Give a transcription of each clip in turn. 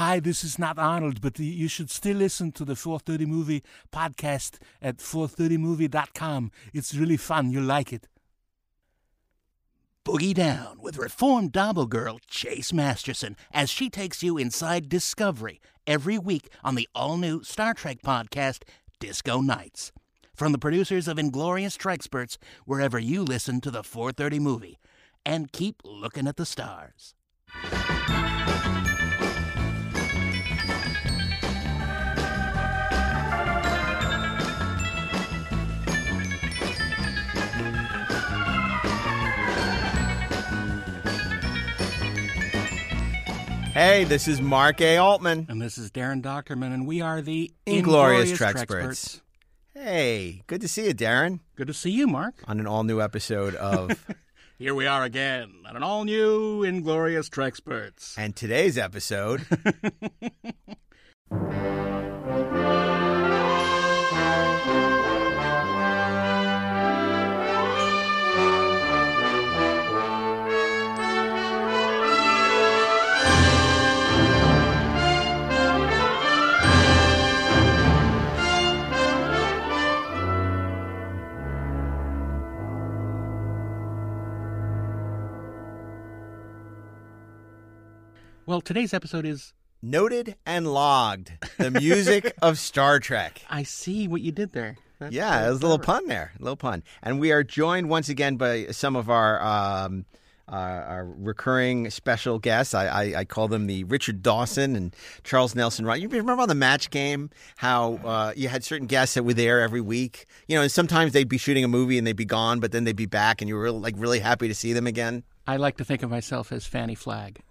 Hi, this is not Arnold, but you should still listen to the 430 Movie podcast at 430movie.com. It's really fun. You'll like it. Boogie Down with reformed Dabo girl Chase Masterson as she takes you inside Discovery every week on the all new Star Trek podcast, Disco Nights. From the producers of Inglorious Treksperts, wherever you listen to the 430 movie. And keep looking at the stars. Hey, this is Mark A. Altman. And this is Daren Dochterman, and we are the Inglorious Inglorious Treksperts. Hey, good to see you, Darren, Good to see you, Mark. on an all new episode of. Here we are again on an all new Inglorious Treksperts. and today's episode. Well, today's episode is Noted and logged the music of Star Trek. I see what you did there. That's Yeah, it was a little pun there, a little pun. And we are joined once again by some of our um, uh, our recurring special guests. I, I, I call them the Richard Dawson and Charles Nelson Reilly. You remember on the match game how uh, you had certain guests that were there every week. You know, and sometimes they'd be shooting a movie and they'd be gone, but then they'd be back, and you were really, like really happy to see them again. I like to think of myself as Fannie Flagg.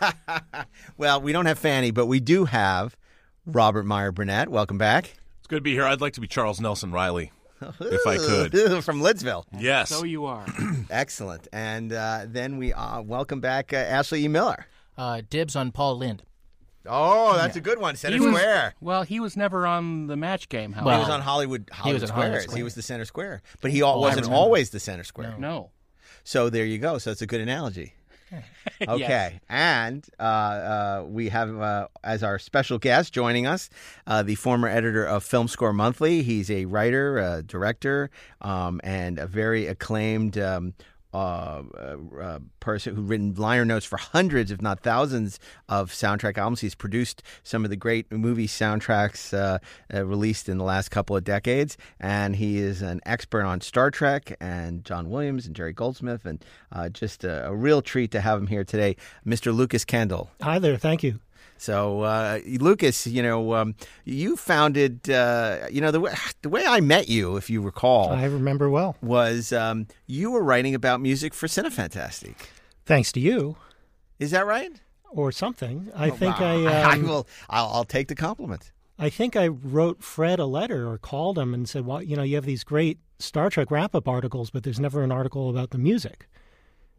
Well, we don't have Fannie, but we do have Robert Meyer Burnett. Welcome back. It's good to be here. I'd like to be Charles Nelson Reilly, if I could. from Lidsville. Yes. So you are. Excellent. And uh, then we uh, welcome back uh, Ashley E. Miller. Uh, dibs on Paul Lynde. Oh, that's a good one. Center He was- Square. well, he was never on the match game, however. he was on Hollywood, Hollywood was on Squares. Hollywood He was the center square, but he al- Oh, wasn't always the center square. no. So there you go. So it's a good analogy. Okay, and uh, uh, we have uh, as our special guest joining us uh, the former editor of Film Score Monthly. He's a writer, a director, um, and a very acclaimed. Um, uh, uh, person who written liner notes for hundreds, if not thousands, of soundtrack albums. He's produced some of the great movie soundtracks uh, uh, released in the last couple of decades, and he is an expert on Star Trek and John Williams and Jerry Goldsmith, and uh, just a, a real treat to have him here today, Mr. Lukas Kendall. Hi there. Thank you. So, uh, Lukas, you know, um, you founded, uh, you know, the way, the way I met you, if you recall, I remember well. was um, you were writing about music for Cinefantastique. Thanks to you Is that right? or something. I think Wow. I, um, I will. I'll, I'll take the compliment. I think I wrote Fred a letter or called him and said, "Well, you know, you have these great Star Trek wrap-up articles, but there's never an article about the music."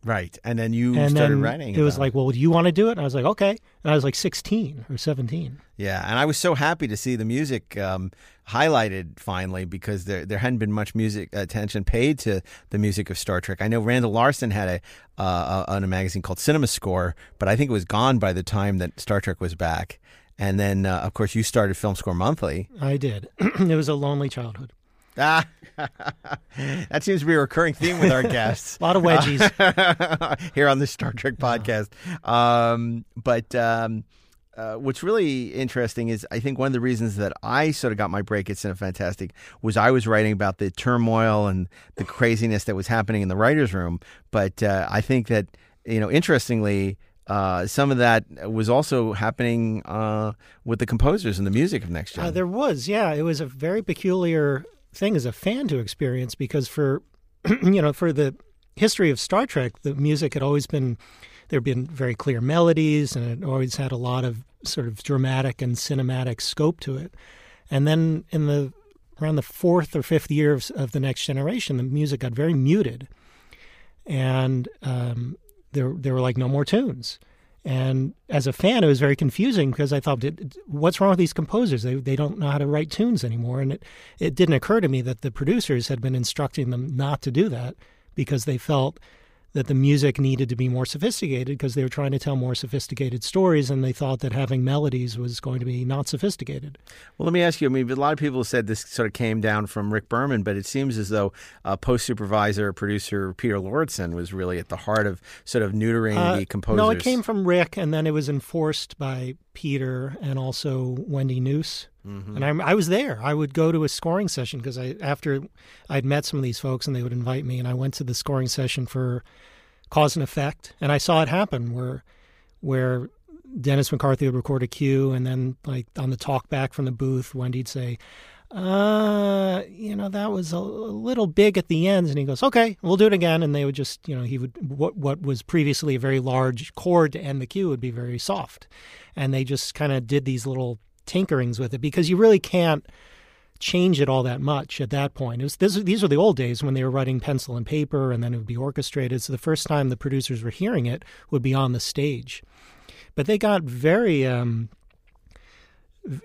Right, and then you and started then writing. it was like, "Well, do you want to do it?" And I was like, "Okay." And I was like 16 or 17. Yeah, and I was so happy to see the music um, highlighted finally because there there hadn't been much music attention paid to the music of Star Trek. I know Randall Larson had a uh, on a magazine called Cinema Score, but I think it was gone by the time that Star Trek was back. And then, uh, of course, you started Film Score Monthly. I did. it was a lonely childhood. Ah, that seems to be a recurring theme with our guests. A lot of wedgies. here on the Star Trek podcast. Um, but um, uh, what's really interesting is I think one of the reasons that I sort of got my break at Cinefantastique was I was writing about the turmoil and the craziness that was happening in the writers' room. But uh, I think that you know, interestingly. Uh, some of that was also happening uh, with the composers and the music of Next Gen. Uh, there was, yeah. It was a very peculiar thing as a fan to experience because for, you know, for the history of Star Trek, the music had always been there had been very clear melodies and it always had a lot of sort of dramatic and cinematic scope to it. And then in the around the fourth or fifth year of, of the Next Generation, the music got very muted, and um, there there were like no more tunes. And as a fan, it was very confusing because I thought, what's wrong with these composers? They they don't know how to write tunes anymore. And it, it didn't occur to me that the producers had been instructing them not to do that because they felt that the music needed to be more sophisticated because they were trying to tell more sophisticated stories and they thought that having melodies was going to be not sophisticated. Well, let me ask you. I mean, a lot of people said this sort of came down from Rick Berman, but it seems as though uh, post supervisor producer Peter Lauritson was really at the heart of sort of neutering uh, the composers. No, it came from Rick, and then it was enforced by Peter and also Wendy Neuss. Mm-hmm. And I, I was there. I would go to a scoring session because I after I'd met some of these folks and they would invite me, and I went to the scoring session for Cause and Effect, and I saw it happen where where Dennis McCarthy would record a cue, and then like on the talk back from the booth, Wendy'd say, uh, you know, that was a, little big at the ends. And he goes, okay, we'll do it again. And they would just, you know, he would, what, what was previously a very large chord to end the cue would be very soft. And they just kind of did these little tinkerings with it because you really can't change it all that much at that point. It was, this, these were the old days when they were writing pencil and paper and then it would be orchestrated. So the first time the producers were hearing it would be on the stage. But they got very um,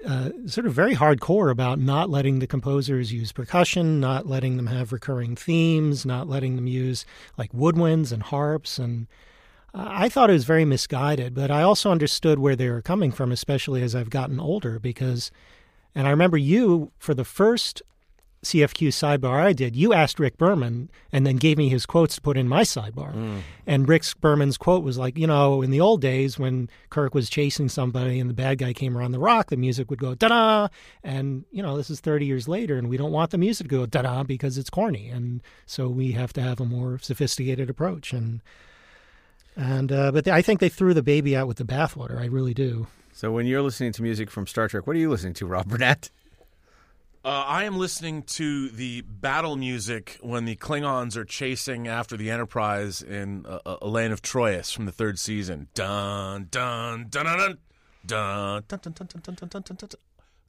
uh, sort of very hardcore about not letting the composers use percussion, not letting them have recurring themes, not letting them use like woodwinds and harps. And I thought it was very misguided, but I also understood where they were coming from, especially as I've gotten older, because, and I remember you for the first CFQ sidebar I did, you asked Rick Berman and then gave me his quotes to put in my sidebar. Mm. And Rick Berman's quote was like, you know, in the old days when Kirk was chasing somebody and the bad guy came around the rock, the music would go da da. And, you know, this is 30 years later and we don't want the music to go da da because it's corny. And so we have to have a more sophisticated approach. And, and, uh, but I think they threw the baby out with the bathwater. I really do. So when you're listening to music from Star Trek, what are you listening to, Rob Burnett? Uh, I am listening to the battle music when the Klingons are chasing after the Enterprise in uh, uh, Elaan of Troyius from the third season. Dun dun dun dun dun dun dun dun dun dun dun dun dun. dun.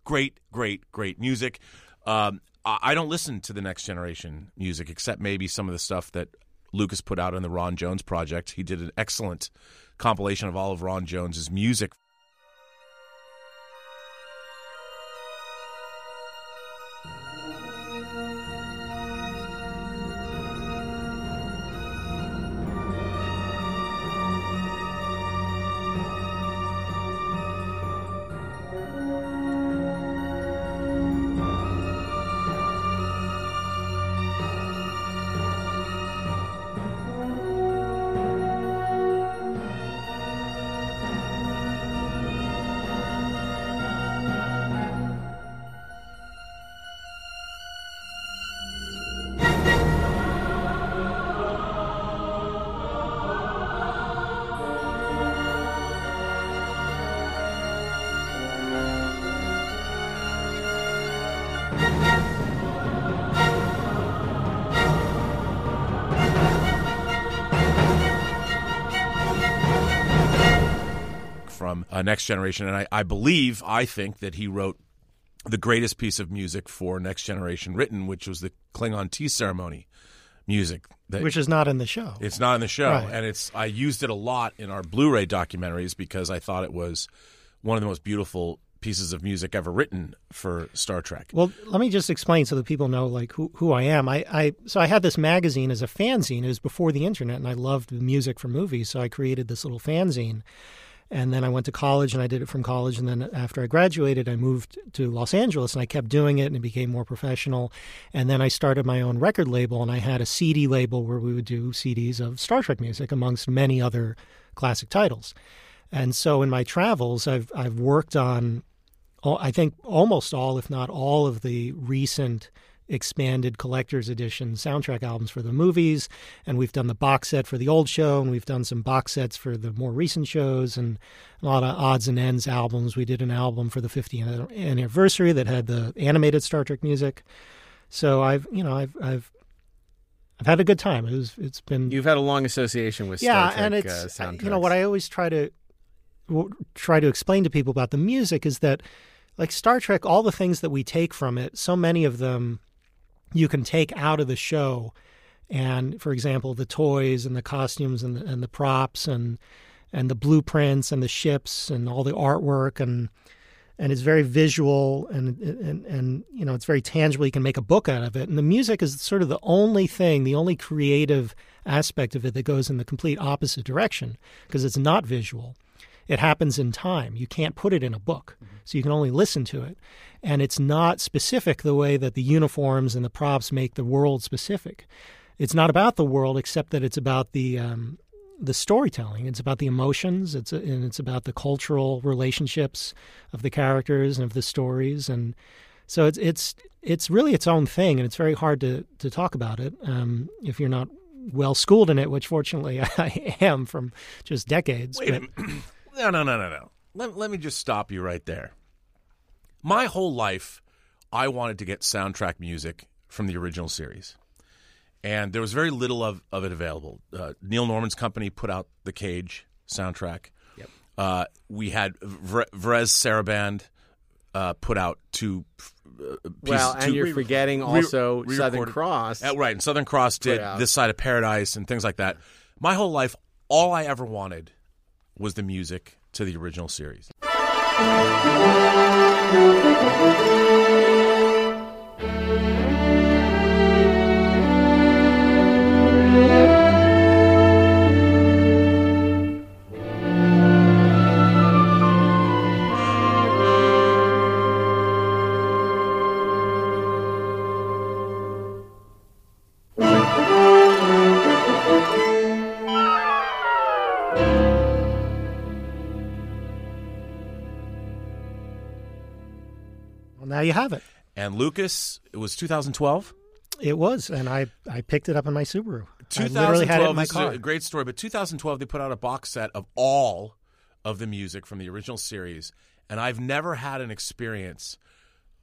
Great, great, great music. Um, I, I don't listen to the Next Generation music except maybe some of the stuff that Lukas put out in the Ron Jones project. He did an excellent compilation of all of Ron Jones's music uh, Next Generation, and I, I believe, I think that he wrote the greatest piece of music for Next Generation written, which was the Klingon tea ceremony music, that, which is not in the show. It's not in the show, right. and it's I used it a lot in our Blu-ray documentaries because I thought it was one of the most beautiful pieces of music ever written for Star Trek. Well, let me just explain so that people know like who, who I am. I, I so I had this magazine as a fanzine. It was before the internet, and I loved the music for movies, so I created this little fanzine. And then I went to college and I did it from college. And then after I graduated, I moved to Los Angeles and I kept doing it and it became more professional. And then I started my own record label and I had a CD label where we would do CDs of Star Trek music amongst many other classic titles. And so in my travels, I've, I've worked on, I think, almost all, if not all, of the recent expanded collector's edition soundtrack albums for the movies, and we've done the box set for the old show, and we've done some box sets for the more recent shows, and a lot of odds and ends albums. We did an album for the 50th anniversary that had the animated Star Trek music. So I've, you know, I've, I've, I've had a good time. It was, it's been. You've had a long association with yeah, Star Trek, and it's, uh, you know, what I always try to try to explain to people about the music is that like Star Trek, all the things that we take from it, so many of them you can take out of the show. And for example, the toys and the costumes and the, and the props and and the blueprints and the ships and all the artwork and and it's very visual and, and and you know it's very tangible. You can make a book out of it. And the music is sort of the only thing the only creative aspect of it that goes in the complete opposite direction because it's not visual. It happens in time. You can't put it in a book mm-hmm. So you can only listen to it and it's not specific the way that the uniforms and the props make the world specific it's not about the world except that it's about the um, the storytelling. It's about the emotions. It's and it's about the cultural relationships of the characters and of the stories. And so it's it's it's really its own thing, and it's very hard to to talk about it um, if you're not well schooled in it, which fortunately I am from just decades. Wait but... no, no, no, no, no. Let, let me just stop you right there. My whole life, I wanted to get soundtrack music from the original series and there was very little of, of it available. Uh, Neil Norman's company put out the Cage soundtrack. Yep. Uh, we had Vre- Varèse Sarabande uh, put out two. Uh, well, and you're re- forgetting also re- Southern Cross. Uh, right, and Southern Cross did This Side of Paradise and things like that. My whole life, all I ever wanted was the music to the original series. You have it. And Lukas, it was 2012. It was, and I I picked it up in my Subaru. 2012 had it in my car. a great story, but 2012 they put out a box set of all of the music from the original series, and I've never had an experience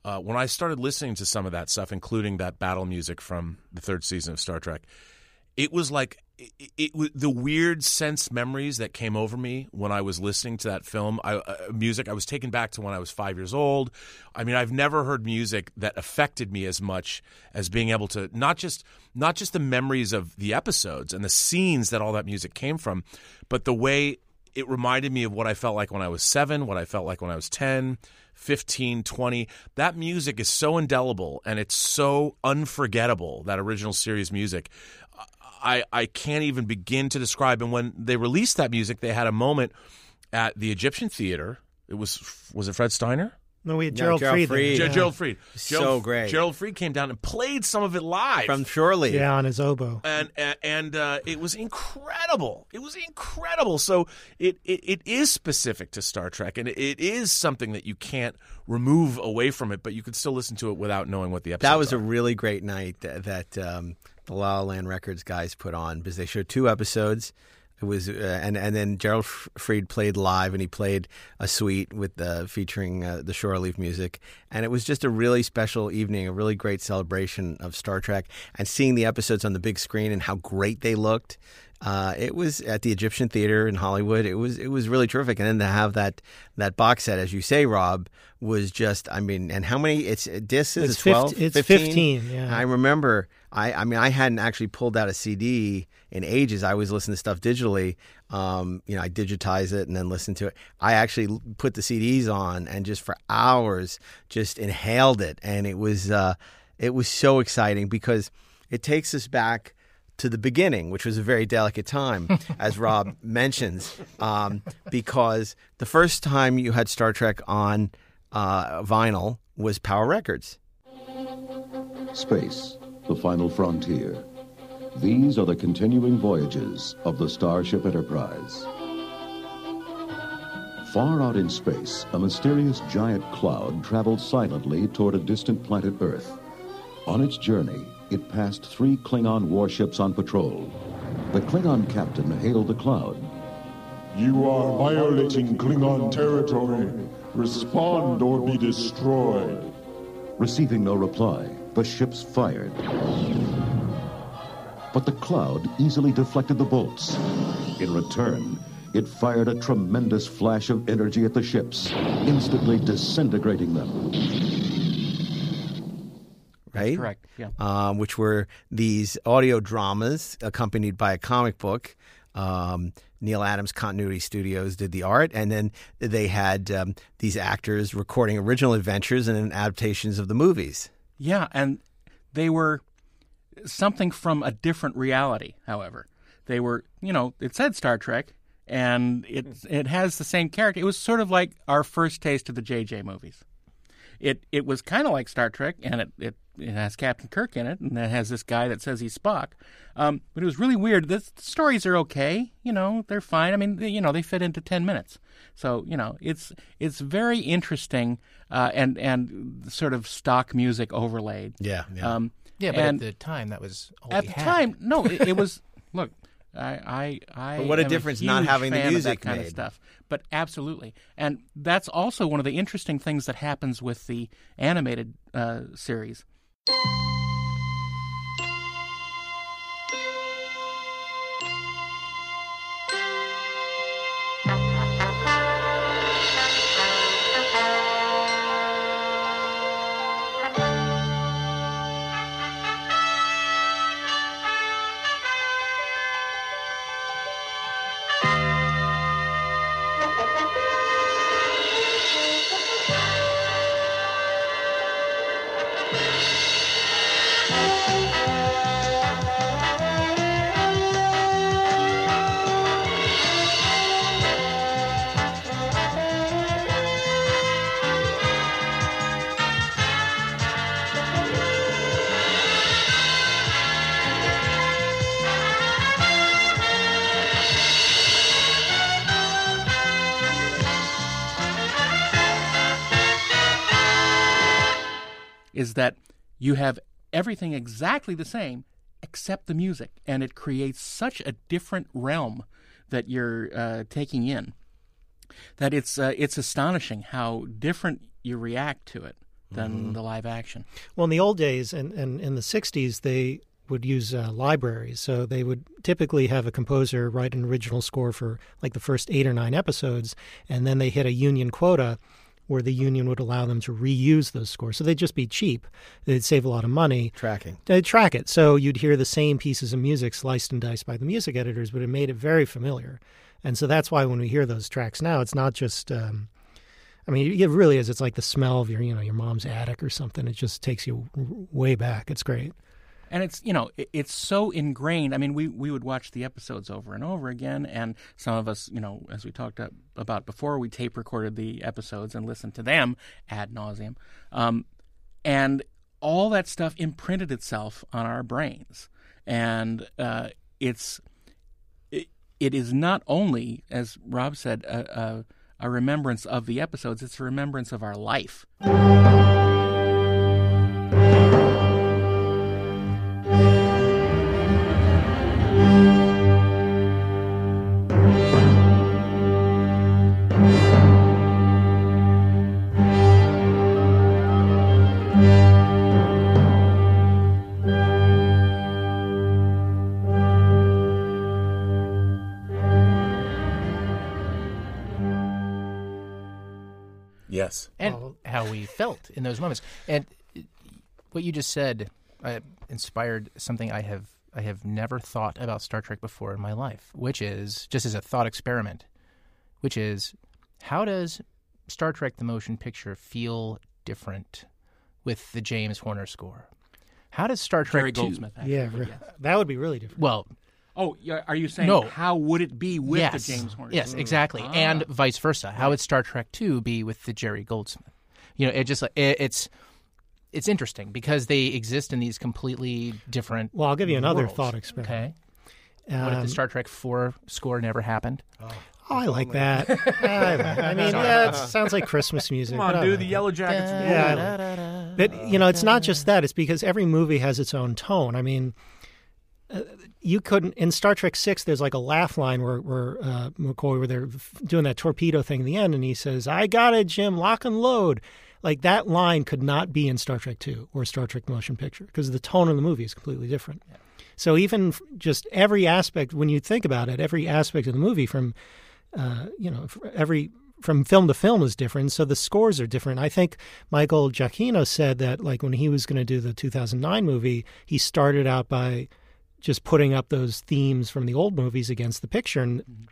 uh, when I started listening to some of that stuff, including that battle music from the third season of Star Trek. It was like it, it, the weird sense memories that came over me when I was listening to that film. I, uh, music I was taken back to when I was five years old. I mean, I've never heard music that affected me as much as being able to not just not just the memories of the episodes and the scenes that all that music came from, but the way it reminded me of what I felt like when I was seven, what I felt like when I was 10, 15, 20. That music is so indelible and it's so unforgettable, that original series music. I, I can't even begin to describe. And when they released that music, they had a moment at the Egyptian Theater. It was was it Fred Steiner? No, we had Gerald, no, Gerald Fried. Yeah. Gerald Fried. so great. Gerald Fried came down and played some of it live from Shore Leave. Yeah, on his oboe. And and, and uh, it was incredible. It was incredible. So it, it it is specific to Star Trek, and it is something that you can't remove away from it, but you could still listen to it without knowing what the episode. That was are. a really great night that, that um, the La La Land Records guys put on because they showed two episodes. It was uh, and and then Gerald Fried played live and he played a suite with the featuring uh, the Shore Leave music and it was just a really special evening, a really great celebration of Star Trek and seeing the episodes on the big screen and how great they looked. Uh, it was at the Egyptian Theater in Hollywood. It was it was really terrific, and then to have that that box set, as you say, Rob, was just. I mean, and how many? It's discs. It's, it's twelve. 15, it's 15? fifteen. Yeah. I remember. I, I mean, I hadn't actually pulled out a CD in ages. I always listen to stuff digitally. Um, you know, I digitize it and then listen to it. I actually put the CDs on and just for hours just inhaled it, and it was uh, it was so exciting because it takes us back to the beginning, which was a very delicate time, as Rob mentions, um, because the first time you had Star Trek on uh, vinyl was Power Records. Space the final frontier. These are the continuing voyages of the Starship Enterprise. Far out in space, a mysterious giant cloud traveled silently toward a distant planet Earth. On its journey, it passed three Klingon warships on patrol. The Klingon captain hailed the cloud. You are violating Klingon territory. Respond or be destroyed. Receiving no reply, the ships fired. But the cloud easily deflected the bolts. In return, it fired a tremendous flash of energy at the ships, instantly disintegrating them. Right? correct, yeah. Um, which were these audio dramas accompanied by a comic book Um, Neal Adams Continuity Studios did the art, and then they had um, these actors recording original adventures and adaptations of the movies. Yeah, and they were something from a different reality. However, they were, you know, it said Star Trek, and it it has the same character. It was sort of like our first taste of the JJ movies. It it was kind of like Star Trek, and it, it it has Captain Kirk in it, and it has this guy that says he's Spock. Um, but it was really weird. The, the stories are okay, you know, they're fine. I mean, they, you know, they fit into ten minutes. So you know, it's it's very interesting uh, and and sort of stock music overlaid. Yeah, yeah. Um, Yeah, but and at the time that was all at we the had. time, no, it, it was. I, I, I. But what a difference huge not having the music that kind made. of stuff. But absolutely, and that's also one of the interesting things that happens with the animated uh, series. You have everything exactly the same except the music, and it creates such a different realm that you're uh, taking in that it's uh, it's astonishing how different you react to it than the live action. Well, in the old days and, and in the 60s, they would use uh, libraries. So they would typically have a composer write an original score for like the first eight or nine episodes, and then they hit a union quota where the union would allow them to reuse those scores. So they'd just be cheap. They'd save a lot of money. Tracking. They'd track it. So you'd hear the same pieces of music sliced and diced by the music editors, but it made it very familiar. And so that's why when we hear those tracks now, it's not just. Um, I mean, it really is. It's like the smell of your, you know, your mom's attic or something. It just takes you way back. It's great. And it's you know it, it's so ingrained. I mean we we would watch the episodes over and over again and some of us you know as we talked about before we tape recorded the episodes and listened to them ad nauseum. Um, and all that stuff imprinted itself on our brains. And uh, it's it, it is not only as rob said a, a, a remembrance of the episodes it's a remembrance of our life felt in those moments. And what you just said uh, inspired something I have I have never thought about Star Trek before in my life, which is just as a thought experiment, which is how does Star Trek the motion picture feel different with the James Horner score? How does Star Trek Jerry 2 Goldsmith. Actually, Yeah, but re- yes. that would be really different. Well, Oh, are you saying No. how would it be with yes, the James Horner? Yes, exactly, Ah. and vice versa. How would Star Trek Two be with the Jerry Goldsmith? You know, it just it, it's it's interesting because they exist in these completely different. Well, I'll give you another worlds. thought experiment. Okay, what if Um, the Star Trek Four score never happened? oh, I like that. I, I mean, yeah, it sounds like Christmas music. Come on, dude. The. Yellow Jackets. Yeah, But you know, it's not just that. It's because every movie has its own tone. I mean, uh, you couldn't in Star Trek Six. There's like a laugh line where where uh, McCoy where they're doing that torpedo thing in the end, and he says, "I got it, Jim. Lock and load." Like that line could not be in Star Trek Two or Star Trek Motion Picture because the tone of the movie is completely different. So even just every aspect, when you think about it, every aspect of the movie from uh, you know, every from film to film is different, so the scores are different. I think Michael Giacchino said that, like when he was going to do the 2009 movie, he started out by just putting up those themes from the old movies against the picture, and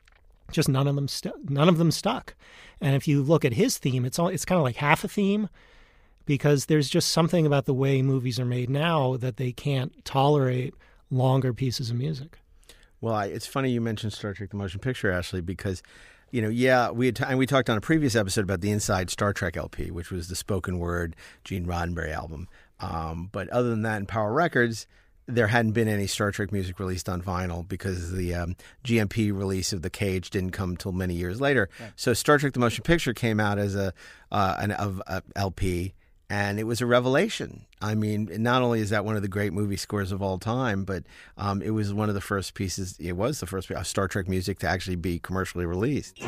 just none of them stu- none of them stuck. And if you look at his theme, it's all it's kind of like half a theme because there's just something about the way movies are made now that they can't tolerate longer pieces of music. Well, I, it's funny you mentioned Star Trek: The Motion Picture, Ashley, because you know, yeah, we had t- and we talked on a previous episode about the Inside Star Trek LP, which was the spoken word Gene Roddenberry album. Um, but other than that, in Power Records, there hadn't been any Star Trek music released on vinyl because the um, GNP release of The Cage didn't come until many years later. So Star Trek: The Motion Picture came out as a uh, an of a LP, and it was a revelation. I mean, not only is that one of the great movie scores of all time, but um, it was one of the first pieces. It was the first Star Trek music to actually be commercially released.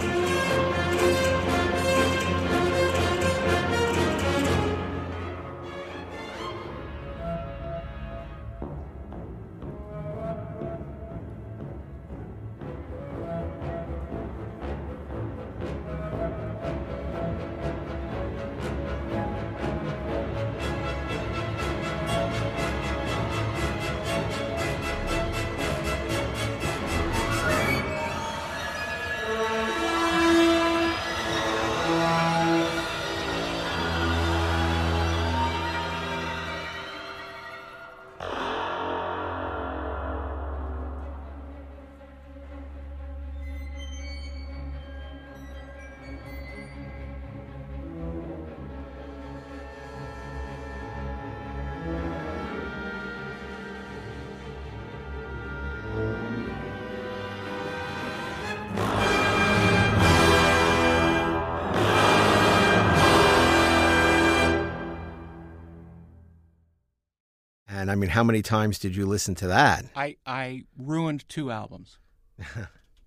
How many times did you listen to that? I I ruined two albums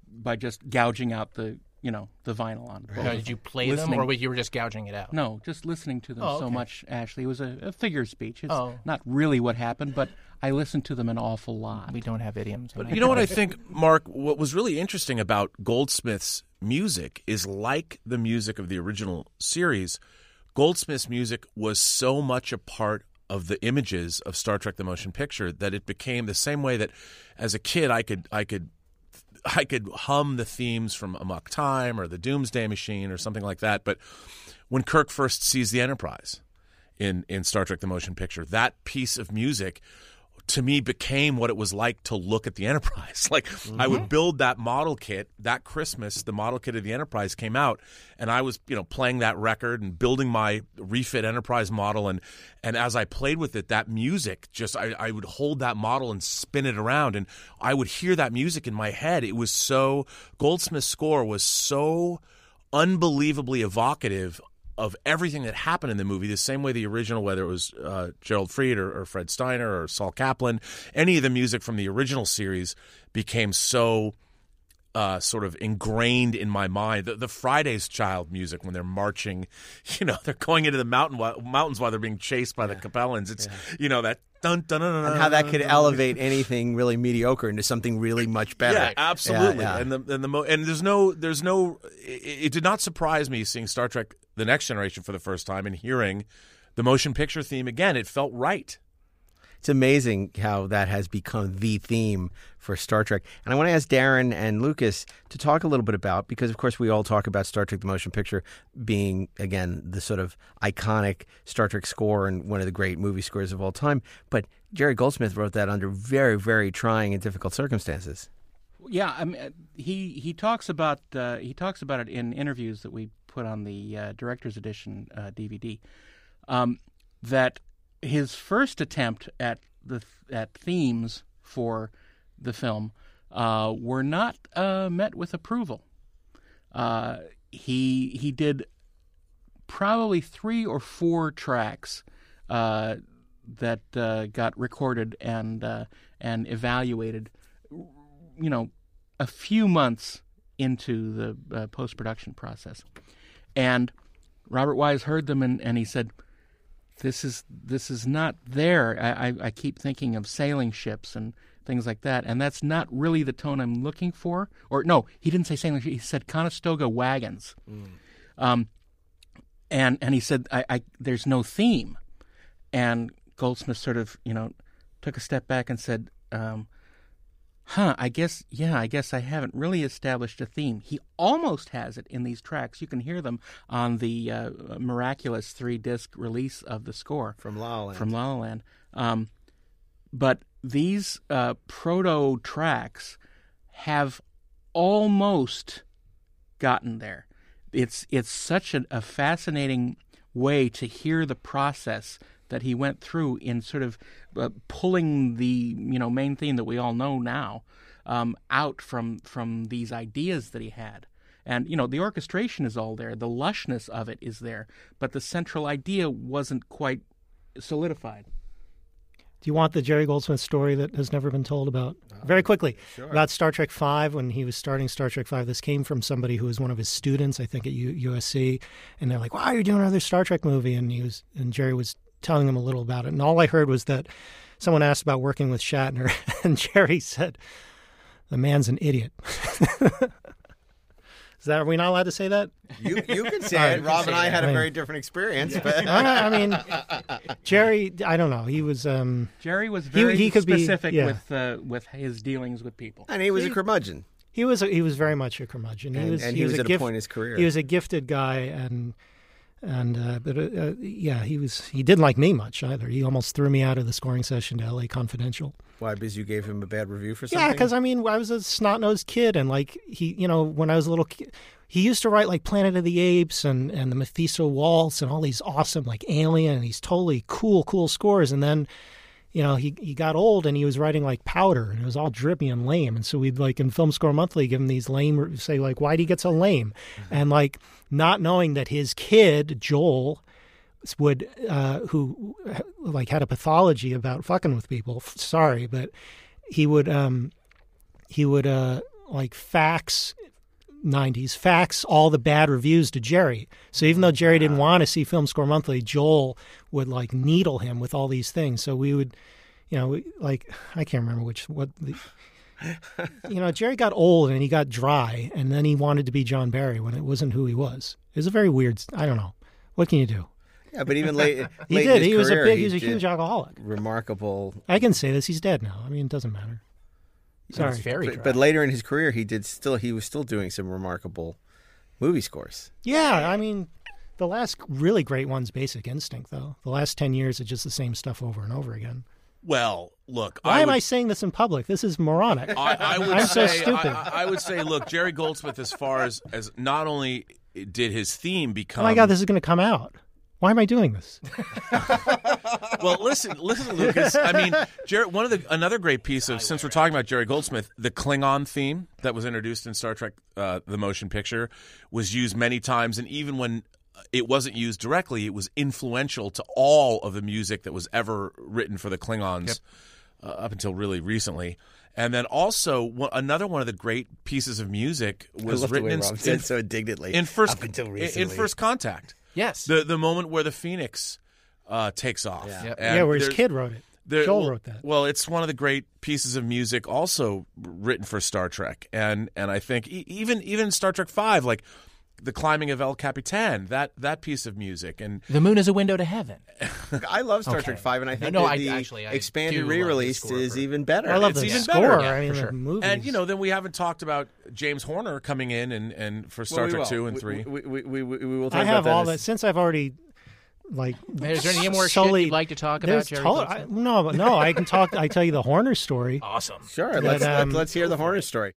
by just gouging out the you know the vinyl on. both Now, did you them. play them, Listening- or you were just gouging it out? No, just listening to them Oh, so much. Ashley, it was a, a figure speech. It's Oh. not really what happened, but I listened to them an awful lot. we don't have idioms. But you know what I think, Mark? What was really interesting about Goldsmith's music is like the music of the original series, Goldsmith's music was so much a part of the images of Star Trek: The Motion Picture that it became the same way that, as a kid, I could I could I could hum the themes from Amok Time or the Doomsday Machine or something like that. But when Kirk first sees the Enterprise in in Star Trek: The Motion Picture, that piece of music to me became what it was like to look at the Enterprise. Like I would mm-hmm. build that model kit that Christmas. The model kit of the Enterprise came out, and I was you know playing that record and building my refit Enterprise model. And and as I played with it, that music just I, I would hold that model and spin it around, and I would hear that music in my head. It was so Goldsmith's score was so unbelievably evocative of everything that happened in the movie, the same way the original, whether it was uh, Gerald Fried or, or Fred Steiner or Sol Kaplan, any of the music from the original series became so uh, sort of ingrained in my mind. The, the Friday's Child music when they're marching, you know, they're going into the mountain while, mountains while they're being chased by the Capellans. It's you know that dun dun dun dun. And how that could elevate anything really mediocre into something really much better. Yeah, absolutely. Yeah, yeah. And the and the mo- and there's no there's no it, it did not surprise me seeing Star Trek: The Next Generation for the first time and hearing the motion picture theme again. It felt right. It's amazing how that has become the theme for Star Trek. And I want to ask Daren and Lukas to talk a little bit about because, of course, we all talk about Star Trek: The Motion Picture being again the sort of iconic Star Trek score and one of the great movie scores of all time. But Jerry Goldsmith wrote that under very, very trying and difficult circumstances. Yeah, I mean, he he talks about uh, he talks about it in interviews that we put on the uh, director's edition uh, DVD. Um, that his first attempt at the at themes for the film uh, were not uh, met with approval. Uh, he he did probably three or four tracks uh, that uh, got recorded and uh, and evaluated. You know, a few months into the post production process, and Robert Wise heard them and, and he said, "This is this is not there. I, I, I keep thinking of sailing ships and." Things like that, and that's not really the tone I'm looking for. Or no, he didn't say sailing. ships, He said Conestoga wagons. Um, and and he said, I, I there's no theme. And Goldsmith sort of, you know, took a step back and said, um, Huh, I guess, yeah, I guess I haven't really established a theme. He almost has it in these tracks. You can hear them on the uh, miraculous three disc release of the score From La La Land. from La La Land. Um, but these uh, proto tracks have almost gotten there. It's it's such a, a fascinating way to hear the process that he went through in sort of uh, pulling the you know main theme that we all know now um, out from from these ideas that he had. And you know the orchestration is all there, the lushness of it is there, but the central idea wasn't quite solidified. Do you want the Jerry Goldsmith story that has never been told about? Very quickly about Star Trek Five when he was starting Star Trek Five. This came from somebody who was one of his students, I think, at U- USC, and they're like, "Why are you doing another Star Trek movie?" And he was, and Jerry was telling them a little about it. And all I heard was that someone asked about working with Shatner, and Jerry said, "The man's an idiot." Is that are we not allowed to say that? You you can say All right, it. Rob and I had a I mean- very different experience, but I mean, Jerry, I don't know. He was. um Jerry was very he could be- specific yeah. with uh, with his dealings with people. and he was a curmudgeon. He was a, he was very much a curmudgeon. He And- was and he was a at a gift- point in his career. He was a gifted guy, and and uh, but uh, uh, yeah, he was he didn't like me much either. He almost threw me out of the scoring session to L.A. Confidential. Why? Because you gave him a bad review for something. Yeah, because I mean, I was a snot nosed kid, and like he, you know, when I was a little kid. He used to write like Planet of the Apes and, and the Mephisto Waltz and all these awesome like Alien and these totally cool cool scores and then you know, he he got old and he was writing like powder and it was all drippy and lame. And so we'd like in Film Score Monthly give him these lame say like, why'd he get so lame? And like not knowing that his kid Joel would uh, who like had a pathology about fucking with people. Sorry, but he would um he would uh like fax 90s fax all the bad reviews to Jerry. So even though Jerry didn't want to see Film Score Monthly, Joel would like needle him with all these things. So we would, you know, we, like I can't remember which what the you know, Jerry got old and he got dry and then he wanted to be John Barry when it wasn't who he was. It was a very weird I don't know. What can you do? Yeah, but even late, He late in did. He was a big he was a huge alcoholic. remarkable. I can say this, he's dead now. I mean, it doesn't matter. Sorry. It's very But, but later in his career, he did still. He was still doing some remarkable movie scores. Yeah, I mean, the last really great one's Basic Instinct, though. The last 10 years, it's just the same stuff over and over again. Well, look, Why I am would, I saying this in public? This is moronic. I, I would I'm so stupid. I, I would say, look, Jerry Goldsmith, as far as as not only did his theme become, oh my God, this is going to come out. Why am I doing this? well, listen, listen, Lukas. I mean, Jerry, one of the another great piece of since we're talking about Jerry Goldsmith, the Klingon theme that was introduced in Star Trek: uh, The Motion Picture was used many times, and even when it wasn't used directly, it was influential to all of the music that was ever written for the Klingons uh, up until really recently. And then also one, another one of the great pieces of music was written in, in, so indignantly. in first up until recently. in first contact. Yes. The the moment where the Phoenix uh, takes off. Yeah. Yep. Yeah, where his kid wrote it. there- Joel well, wrote that. Well, it's one of the great pieces of music also written for Star Trek, and and I think e- even even Star Trek Five, like the climbing of El Capitan, that that piece of music, and the moon is a window to heaven. I love Star Okay. Trek Five, and I think No, that I- the actually, I expanded do love the re-release score is for- even better. I love it's the even score. better. Yeah, I mean, for the sure. movies. and you know then we haven't talked about James Horner coming in and and for Star Well, we Trek will. Two and Three. We, we, we, we, we will talk I have about all that. that. as- Since I've already, like, Is there any more shit solely- you'd like to talk about, there's Jerry to- I, no, no, I can talk. I tell you the Horner story. Awesome. Sure, let's, um, let's hear the Horner story.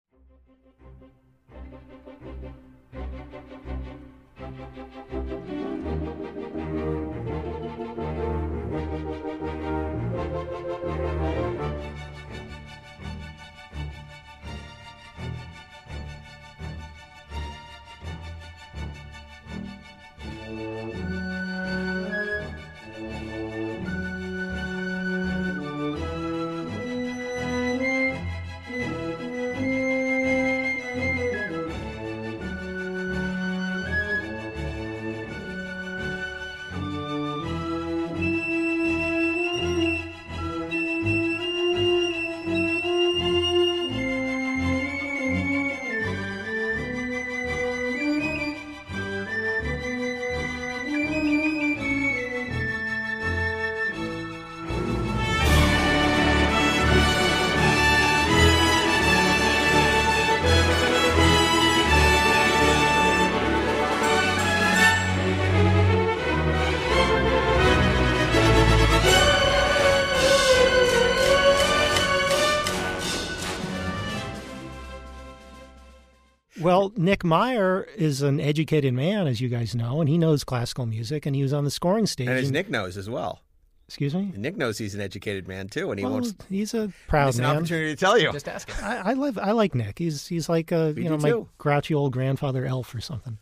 Well, Nick Meyer is an educated man, as you guys know, and he knows classical music, and he was on the scoring stage. And as and- Nick knows as well. excuse me. Nick knows he's an educated man too, and he Well, won't. he's a proud It's an opportunity to tell you. Just asking. I, I love I like Nick. He's he's like a We you know my too. grouchy old grandfather elf or something.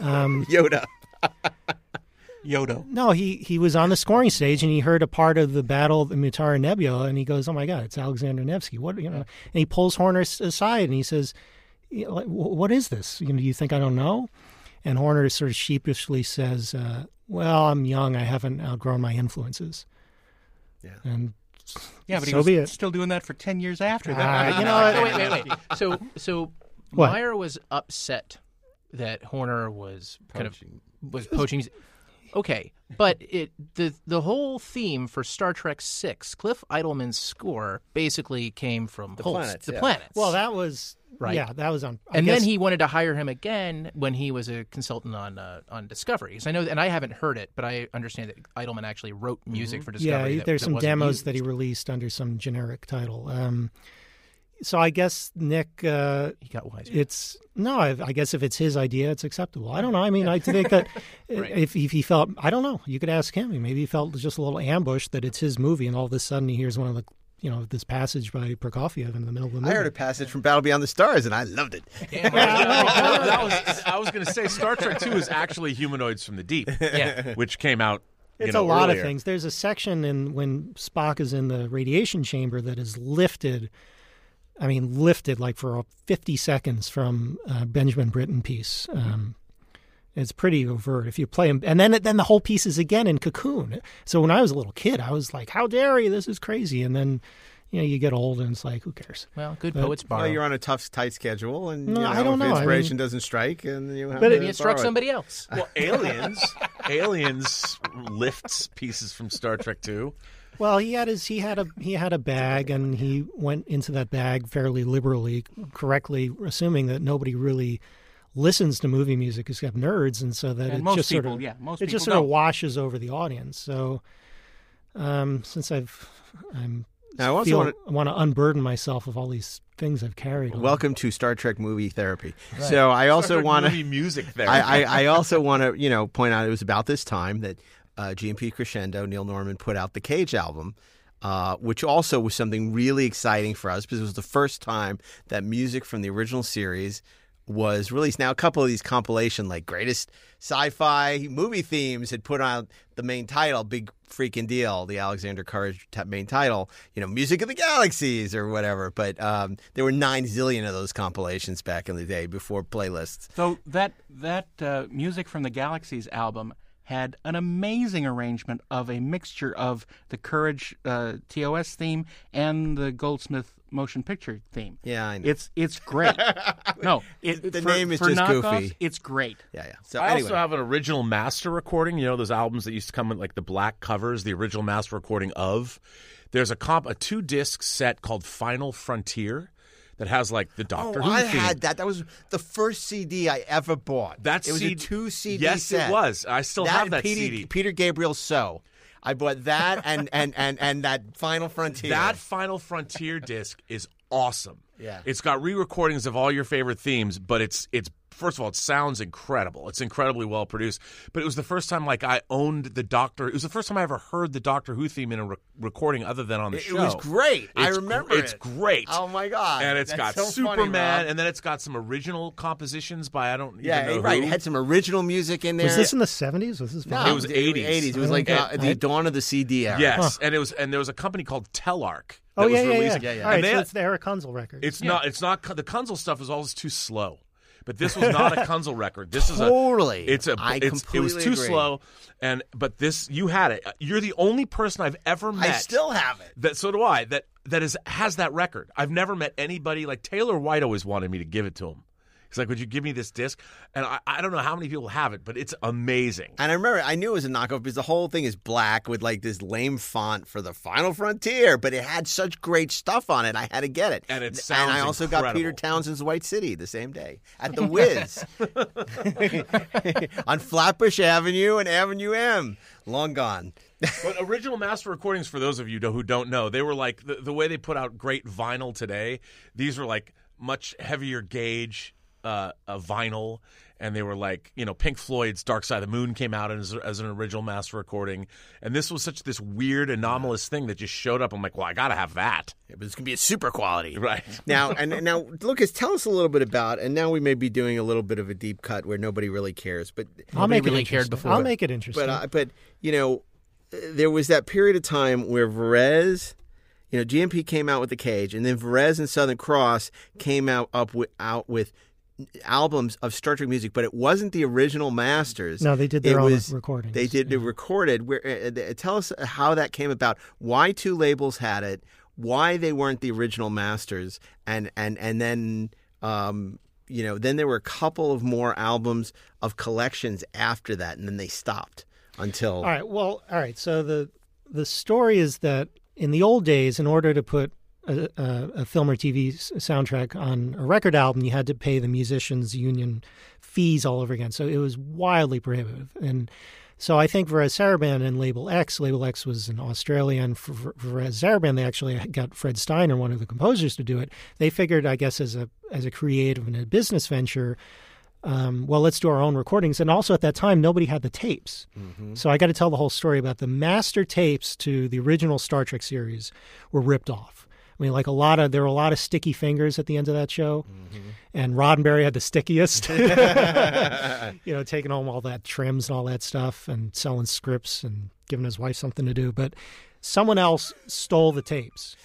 Um, Yoda. Yodo. no, he he was on the scoring stage and he heard a part of the battle of the Mutara Nebula and he goes, "Oh my God, it's Alexander Nevsky." What you know? And he pulls Horner aside and he says, you know, like, "What is this? You know, do you think I don't know?" And Horner sort of sheepishly says, uh, "Well, I'm young. I haven't outgrown my influences." Yeah. And Yeah, but he was still doing that for 10 years after Ah, that. you know, So wait, wait, wait. So, so What? Meyer was upset that Horner was kind of was poaching. Okay, but it the the whole theme for Star Trek Six, Cliff Eidelman's score basically came from the planets, the yeah. planets. well, that was Right. Yeah, that was on. I and guess- then he wanted to hire him again when he was a consultant on uh, on Discovery. 'Cause I know, and I haven't heard it, but I understand that Idleman actually wrote music for Discovery. Mm-hmm. Yeah, that- there's that some wasn't demos used. that he released under some generic title. Um, so I guess Nick, uh, he got wiser. it's no. I, I guess if it's his idea, it's acceptable. I don't know. I mean, I think that if, if he felt, I don't know. You could ask him. Maybe he felt just a little ambushed that it's his movie, and all of a sudden he hears one of the, you know, this passage by Prokofiev in the middle of the movie. I heard a passage from Battle Beyond the Stars, and I loved it. that was, I was going to say Star Trek Two is actually Humanoids from the Deep, yeah, which came out. you It's know, a lot earlier. of things. There's a section in when Spock is in the radiation chamber that is lifted. I mean, lifted like for 50 seconds from uh, Benjamin Britten piece. Um, it's pretty overt if you play him, and then then the whole piece is again in Cocoon. So when I was a little kid, I was like, "How dare you? This is crazy!" And then, you know, you get old, and it's like, "Who cares?" well, good But- poets borrow. Well, you're on a tough, tight schedule, and No, you know, I don't if know. I inspiration mean- doesn't strike, and you have But to it- Maybe it struck somebody else. Well, aliens, aliens lifts pieces from Star Trek Two. Well, he had his he had a he had a bag, and he went into that bag fairly liberally, correctly assuming that nobody really listens to movie music except nerds, and so that And it most just sort of yeah, most it just sort of don't. washes over the audience. So, um, since I've I'm Now, I also feel want I want to unburden myself of all these things I've carried. to on. welcome to Star Trek movie therapy. So I also want movie to. music there. I, I, I also want to, you know, point out it was about this time that uh, GNP Crescendo, Neil Norman, put out the Cage album, uh, which also was something really exciting for us because it was the first time that music from the original series was released. Now, a couple of these compilation, like greatest sci-fi movie themes, had put out the main title, big freaking deal, the Alexander Courage main title, you know, Music of the Galaxies or whatever. But um, there were nine zillion of those compilations back in the day before playlists. So that that uh, music from the Galaxies album had an amazing arrangement of a mixture of the Courage uh, TOS theme and the Goldsmith motion picture theme. Yeah, I know. It's it's great. no, it, The for- name is for just knockoffs, goofy. It's great. Yeah, yeah. So I anyway, also have an original master recording. You know those albums that used to come with like the black covers, the original master recording of. There's a comp, a two disc set called Final Frontier that has like the Doctor oh, Who I theme. had that. That was the first CD I ever bought. That it was CD a two CD Yes, set. it was. I still have that Peter, CD. Peter Gabriel So. I bought that and and and and that Final Frontier. That Final Frontier disc is awesome. Yeah. It's got re-recordings of all your favorite themes, but it's it's first of all, it sounds incredible. It's incredibly well produced. But it was the first time like I owned the Doctor. It was the first time I ever heard the Doctor Who theme in a re- recording other than on the it, show. it was great. I remember gr- It's it. great. Oh my god! and it's That's got so Superman, Rob. and then it's got some original compositions by I don't yeah, even know right. who. It had some original music in there. Was this in the seventies? Was this? no, It was 80s. 80s. It was like uh, the dawn of the CD era. Yes, and it was and there was a company called Telarc. That Oh was yeah, yeah, yeah. releasing- yeah, yeah. All right, they so it's the Erich Kunzel record. It's not. It's not. The Kunzel stuff is always too slow. But this was not a Kunzel record. This is Totally. a. It's a. I it's, it was too agree. slow, and but this you had it. You're the only person I've ever met. I still have it. that. So do I. That that is has that record. I've never met anybody like Taylor White. Always wanted me to give it to him. He's like, "Would you give me this disc?" And I, I don't know how many people have it, but it's amazing. And I remember I knew it was a knockoff because the whole thing is black with like this lame font for the Final Frontier, but it had such great stuff on it. I had to get it. And it sounds. And I also got. Peter Townshend's White City the same day at the Wiz on Flatbush Avenue and Avenue M. Long gone. But original master recordings, for those of you who don't know, they were like the, the way they put out great vinyl today. These were like much heavier gauge uh, a vinyl, and they were like, you know, Pink Floyd's "Dark Side of the Moon" came out as, as an original master recording, and this was such this weird anomalous thing that just showed up. I'm like, well, I gotta have that, but it's gonna be a super quality, right? now, and now, Lukas, tell us a little bit about. And now we may be doing a little bit of a deep cut where nobody really cares, but I'll make really it cared interesting. before. I'll make it interesting. But uh, but you know, there was that period of time where Varese, you know, GNP came out with the Cage, and then Varese and Southern Cross came out up with, out with albums of Star Trek music, but it wasn't the original masters. no, they did their it own was, recordings. They did the recorded. Where uh, uh, tell us how that came about? Why two labels had it? Why they weren't the original masters? And and and then. Um, you know, then there were a couple of more albums of collections after that, and then they stopped until. All right. Well, all right. So the the story is that in the old days, in order to put a, a, film or TV soundtrack on a record album, you had to pay the musicians union fees all over again. So it was wildly prohibitive. And so I think Varese Sarabande and Label X, Label X was an Australian. For Varese they actually got Fred Steiner, one of the composers, to do it. They figured, I guess, as a as a creative and a business venture, um, well, let's do our own recordings. And also at that time, nobody had the tapes. So I got to tell the whole story about the master tapes to the original Star Trek series were ripped off. I mean, like a lot of there were a lot of sticky fingers at the end of that show, mm-hmm. and Roddenberry had the stickiest. you know, taking home all that trims and all that stuff, and selling scripts and giving his wife something to do. But someone else stole the tapes.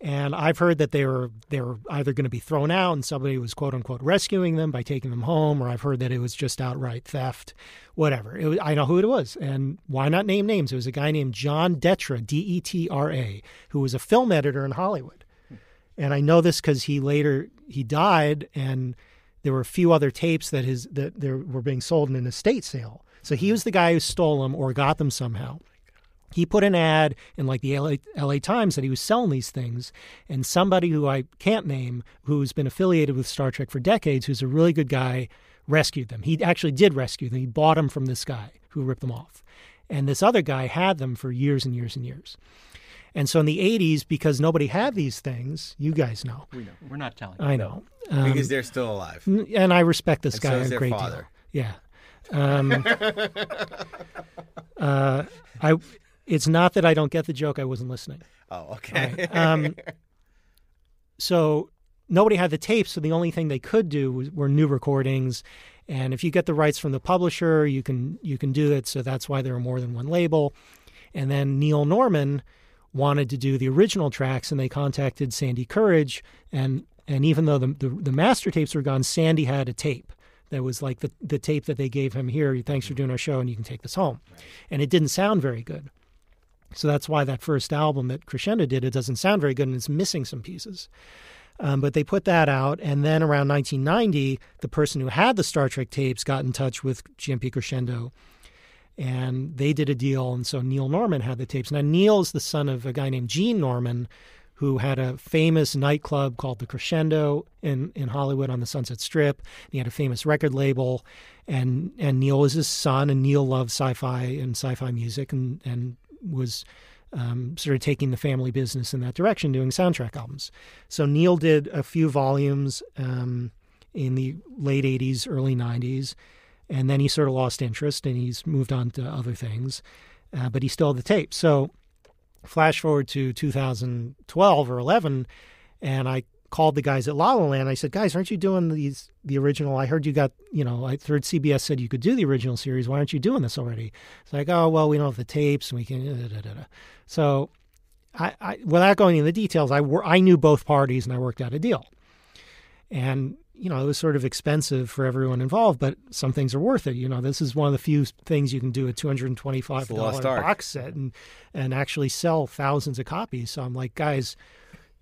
And I've heard that they were they were either going to be thrown out and somebody was quote unquote rescuing them by taking them home, or I've heard that it was just outright theft, whatever. It was, I know who it was, and why not name names? It was a guy named John Detra, D E T R A, who was a film editor in Hollywood, and I know this because he later he died, and there were a few other tapes that his that there were being sold in an estate sale. So he mm-hmm. was the guy who stole them or got them somehow he put an ad in like the LA, LA Times that he was selling these things, and somebody who I can't name, who's been affiliated with Star Trek for decades, who's a really good guy, rescued them. He actually did rescue them. He bought them from this guy who ripped them off, and this other guy had them for years and years and years. And so in the 80s, because nobody had these things, you guys know. We know. We're not telling. I know. Um, because they're still alive. and I respect this And guy so is a their great father. deal. Yeah. Um, uh, I. It's not that I don't get the joke. I wasn't listening. Oh, okay. Um, so nobody had the tapes, so the only thing they could do was, were new recordings. And if you get the rights from the publisher, you can you can do it. So that's why there are more than one label. And then Neil Norman wanted to do the original tracks, and they contacted Sandy Courage. And and even though the the, the master tapes were gone, Sandy had a tape that was like the the tape that they gave him here. Thanks for doing our show, and you can take this home. And it didn't sound very good. So that's why that first album that Crescendo did, it doesn't sound very good and it's missing some pieces. Um, but they put that out. And then around 1990, the person who had the Star Trek tapes got in touch with GNP Crescendo and they did a deal. And so Neil Norman had the tapes. Now, Neil is the son of a guy named Gene Norman who had a famous nightclub called the Crescendo in, in Hollywood on the Sunset Strip. He had a famous record label, and and Neil was his son, and Neil loved sci-fi and sci-fi music, and and was um, sort of taking the family business in that direction, doing soundtrack albums. So Neil did a few volumes um, in the late '80s, early '90s, and then he sort of lost interest, and he's moved on to other things. Uh, but he still had the tape. So flash forward to 2012 or 11, and I called the guys at La La Land. I said, "Guys, aren't you doing these the original? I heard you got, you know, I heard CBS said you could do the original series. Why aren't you doing this already?" It's like, "Oh, well, we don't have the tapes, and we can." Da, da, da, da. So, I, I, without going into the details, I wor- I knew both parties, and I worked out a deal. And you know, it was sort of expensive for everyone involved, but some things are worth it. You know, this is one of the few things you can do a two hundred and twenty-five dollar box set and and actually sell thousands of copies. So I'm like, guys,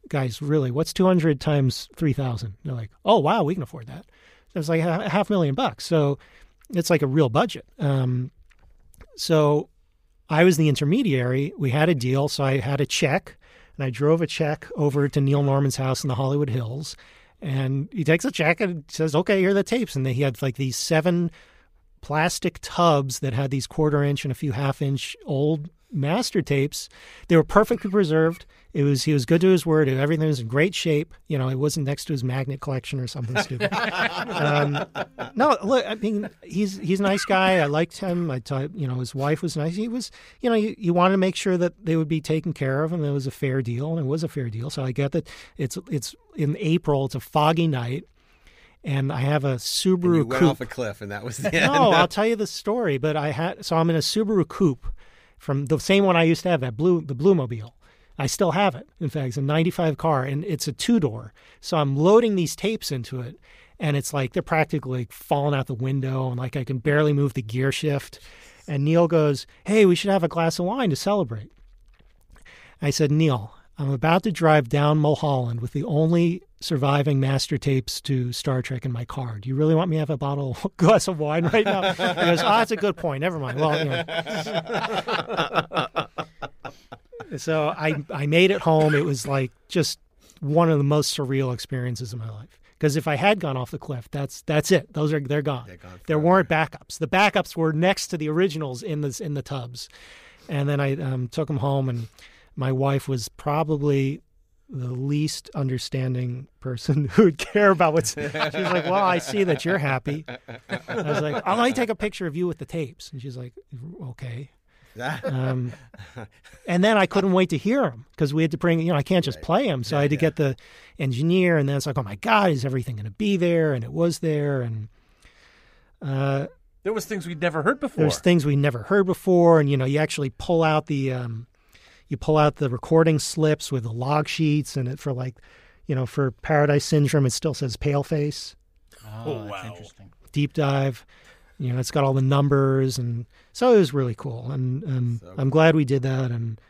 guys, really, what's 200 times 3,000? They're like, oh, wow, we can afford that. So it's like a half million bucks. So it's like a real budget. Um, so I was the intermediary. We had a deal. So I had a check and I drove a check over to Neil Norman's house in the Hollywood Hills. And he takes a check and says, okay, here are the tapes. And he had like these seven plastic tubs that had these quarter inch and a few half inch old master tapes. They were perfectly preserved. It was he was good to his word. Everything was in great shape. You know, it wasn't next to his magnet collection or something stupid. um, no, look, I mean, he's he's a nice guy. I liked him. I thought, you know, his wife was nice. He was, you know, you, you wanted to make sure that they would be taken care of, and it was a fair deal, and it was a fair deal. So I get that it's it's in April. It's a foggy night. And I have a Subaru And you went coupe. off a cliff, and that was the end. No, I'll tell you the story. But I had so I'm in a Subaru coupe from the same one I used to have, that blue the Blue Mobile. I still have it. In fact, it's a '95 car, and it's a two door. So I'm loading these tapes into it, and it's like they're practically like falling out the window, and like I can barely move the gear shift. And Neil goes, "Hey, we should have a glass of wine to celebrate." I said, Neil, I'm about to drive down Mulholland with the only surviving master tapes to Star Trek in my car. Do you really want me to have a bottle, glass of wine right now? He goes, oh, that's a good point. Never mind. Well, you know. so I, I made it home. It was like just one of the most surreal experiences of my life. Because if I had gone off the cliff, that's that's it. Those are they're gone. They're gone there weren't backups. The backups were next to the originals in the in the tubs, and then I um, took them home and my wife was probably the least understanding person who would care about what's. She's like, "Well, I see that you're happy." I was like, "I'll let me take a picture of you with the tapes," and she's like, "Okay." Um, and then I couldn't wait to hear them because we had to bring, you know, I can't just play them, so I had to get the engineer, and then it's like, "Oh my God, is everything going to be there?" And it was there, and. Uh, There was things we'd never heard before. there's things we never heard before, and you know, you actually pull out the um, you pull out the recording slips with the log sheets, and it for like, you know, for Paradise Syndrome, it still says Paleface Oh, that's interesting. Deep Dive. You know, it's got all the numbers, and so it was really cool, and and I'm glad we did that, and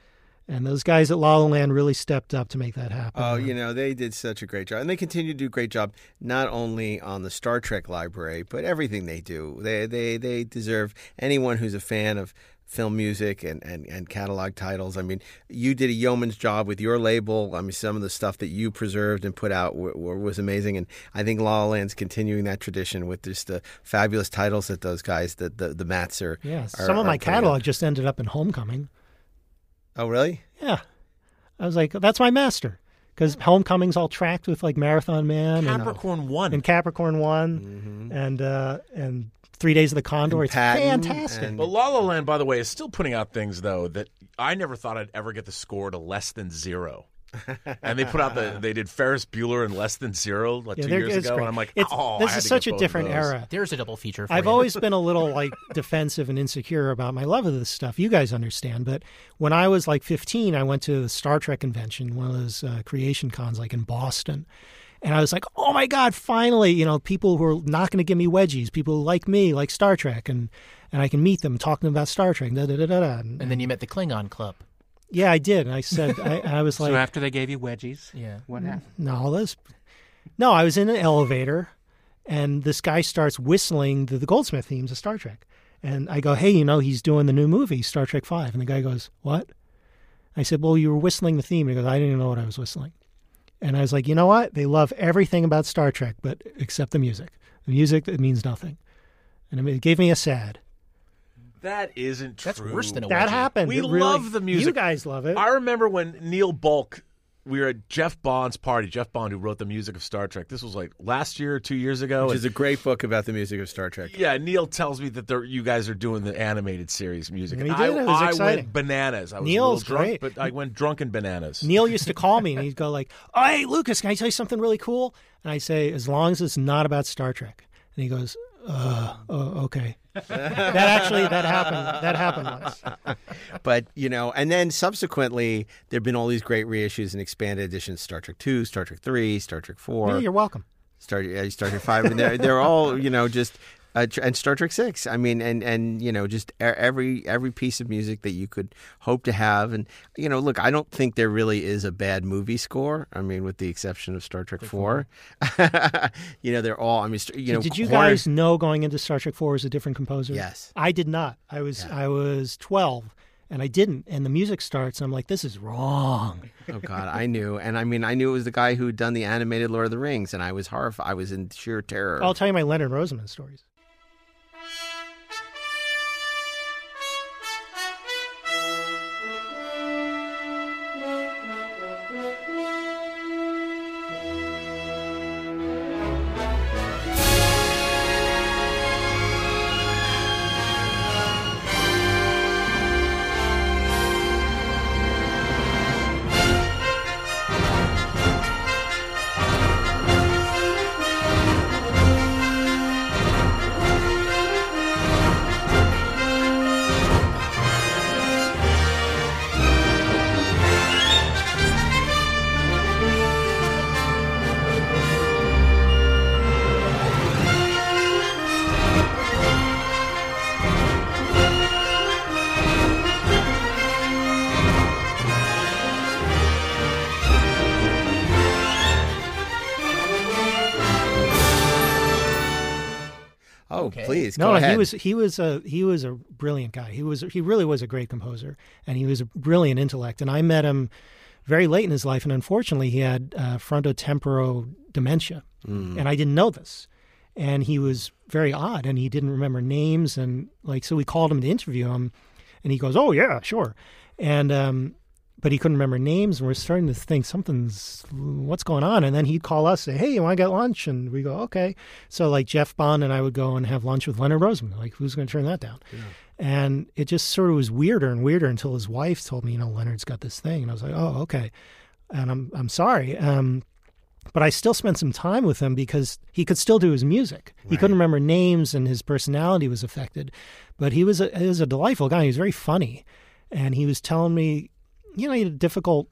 and those guys at La La Land really stepped up to make that happen. Oh, you know, they did such a great job. And they continue to do a great job not only on the Star Trek library, but everything they do. They they they deserve anyone who's a fan of film music and, and, and catalog titles. I mean, you did a yeoman's job with your label. I mean, some of the stuff that you preserved and put out w- w- was amazing. And I think La La Land's continuing that tradition with just the fabulous titles that those guys, that the, the Mats are. yeah, are- some of are my putting out. catalog just ended up in Homecoming. Oh, really? Yeah. I was like, that's my master. Because Homecoming's all tracked with like Marathon Man and, uh, Capricorn One. and Capricorn One and uh, and Three Days of the Condor. And it's Patton fantastic. and- But La La Land, by the way, is still putting out things though that I never thought I'd ever get the score to less than zero. and they put out the they did Ferris Bueller in less than zero like Yeah, two they're- years it's ago, great. and I'm like, It's- oh, I this had is to such get a both of different those. era. There's a double feature. For I've you. always been a little like defensive and insecure about my love of this stuff. You guys understand, but when I was like 15, I went to the Star Trek convention, one of those uh, creation cons, like in Boston, and I was like, "Oh my God! Finally, you know, people who are not going to give me wedgies, people like me, like Star Trek, and and I can meet them, talk to them about Star Trek." Da, da, da, da, da. And, and then you met the Klingon Club. yeah, I did. And I said, I, I was like, so after they gave you wedgies, Yeah. what happened? No, this. No, I was in an elevator, and this guy starts whistling the, the Goldsmith themes of Star Trek, and I go, "Hey, you know, he's doing the new movie, Star Trek Five. And the guy goes, "What?" I said, "Well, you were whistling the theme." And he goes, "I didn't even know what I was whistling." And I was like, "You know what? They love everything about Star Trek, but except the music. The music it means nothing." And it gave me a sad. That isn't true. That's worse than a That wedgie. happened. We It really- love the music. You guys love it. I remember when Neil Bulk, we were at Jeff Bond's party. Jeff Bond, who wrote the music of Star Trek. This was like last year or two years ago. Which and- is a great book about the music of Star Trek. yeah, Neil tells me that you guys are doing the animated series music. We And did. I, It was I went bananas. I was Neil's a drunk, great. but I went drunken bananas. Neil used to call me and he'd go like, "Oh, hey, Lukas, can I tell you something really cool?" And I say, "As long as it's not about Star Trek." And he goes, "Uh, oh, okay." that actually that happened. That happened once. But you know, and then subsequently, there've been all these great reissues and expanded editions: Star Trek Two, Star Trek Three, Star Trek Four, Yeah, you're welcome. Star Star Trek Five, and they're they're all you know just. Uh, and Star Trek Six. I mean, and and you know, just every every piece of music that you could hope to have, and you know, look, I don't think there really is a bad movie score. I mean, with the exception of Star Trek Four, you know, they're all. I mean, you know, did you Horner- guys know going into Star Trek Four was a different composer? Yes. I did not. I was I was twelve. And I didn't, and the music starts. And I'm like, "This is wrong." Oh God, I knew, and I mean, I knew it was the guy who'd done the animated Lord of the Rings, and I was horrified. I was in sheer terror. I'll tell you my Leonard Rosenman stories. Please. No, he was he was a he was a brilliant guy. He was he really was a great composer, and he was a brilliant intellect. And I met him very late in his life, and unfortunately, he had uh, frontotemporal dementia, and I didn't know this. And he was very odd, and he didn't remember names, and like so, we called him to interview him, and he goes, "Oh yeah, sure," and um, but he couldn't remember names, and we're starting to think something's what's going on. And then he'd call us, say, "Hey, you want to get lunch?" And we go, "Okay." So like Jeff Bond and I would go and have lunch with Leonard Rosenman. Like, who's going to turn that down? And it just sort of was weirder and weirder until his wife told me, you know, Leonard's got this thing, and I was like, "Oh, okay." And I'm I'm sorry. Um, but I still spent some time with him because he could still do his music. He couldn't remember names, and his personality was affected. But he was a, he was a delightful guy. He was very funny, and he was telling me, you know, he had a difficult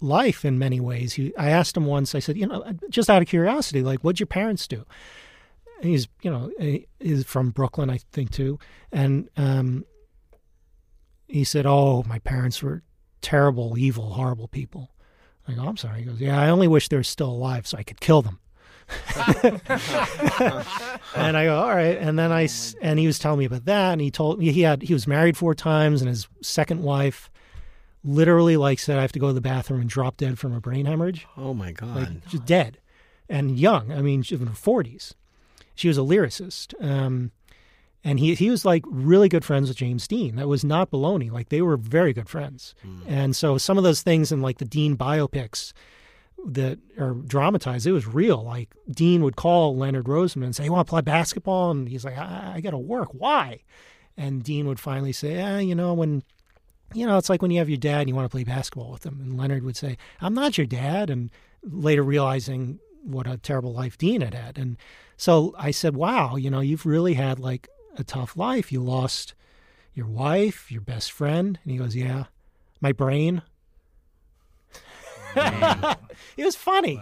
life in many ways. He, I asked him once. I said, you know, just out of curiosity, like, what'd your parents do? And he's, you know, he- he's from Brooklyn, I think, too, and um, he said, "Oh, my parents were terrible, evil, horrible people." I go, I'm sorry. He goes, Yeah, I only wish they were still alive so I could kill them. and I go, All right. And then I, s and he was telling me about that. And he told me he had, he was married four times and his second wife literally like said, I have to go to the bathroom and drop dead from a brain hemorrhage. oh my god. Like just dead and young. I mean, she was in her 40s. She was a lyricist. Um, and he he was like really good friends with James Dean. That was not baloney. Like they were very good friends. And so some of those things in like the Dean biopics that are dramatized, it was real. Like Dean would call Leonard Rosenman and say, "You want to play basketball?" And he's like, "I, I got to work. Why?" And Dean would finally say, "Ah, you know, when you know, it's like when you have your dad and you want to play basketball with him." And Leonard would say, "I'm not your dad," and later realizing what a terrible life Dean had had. And so I said, "Wow, you know, you've really had like a tough life. You lost your wife, your best friend." And he goes, "Yeah, my brain." it was funny.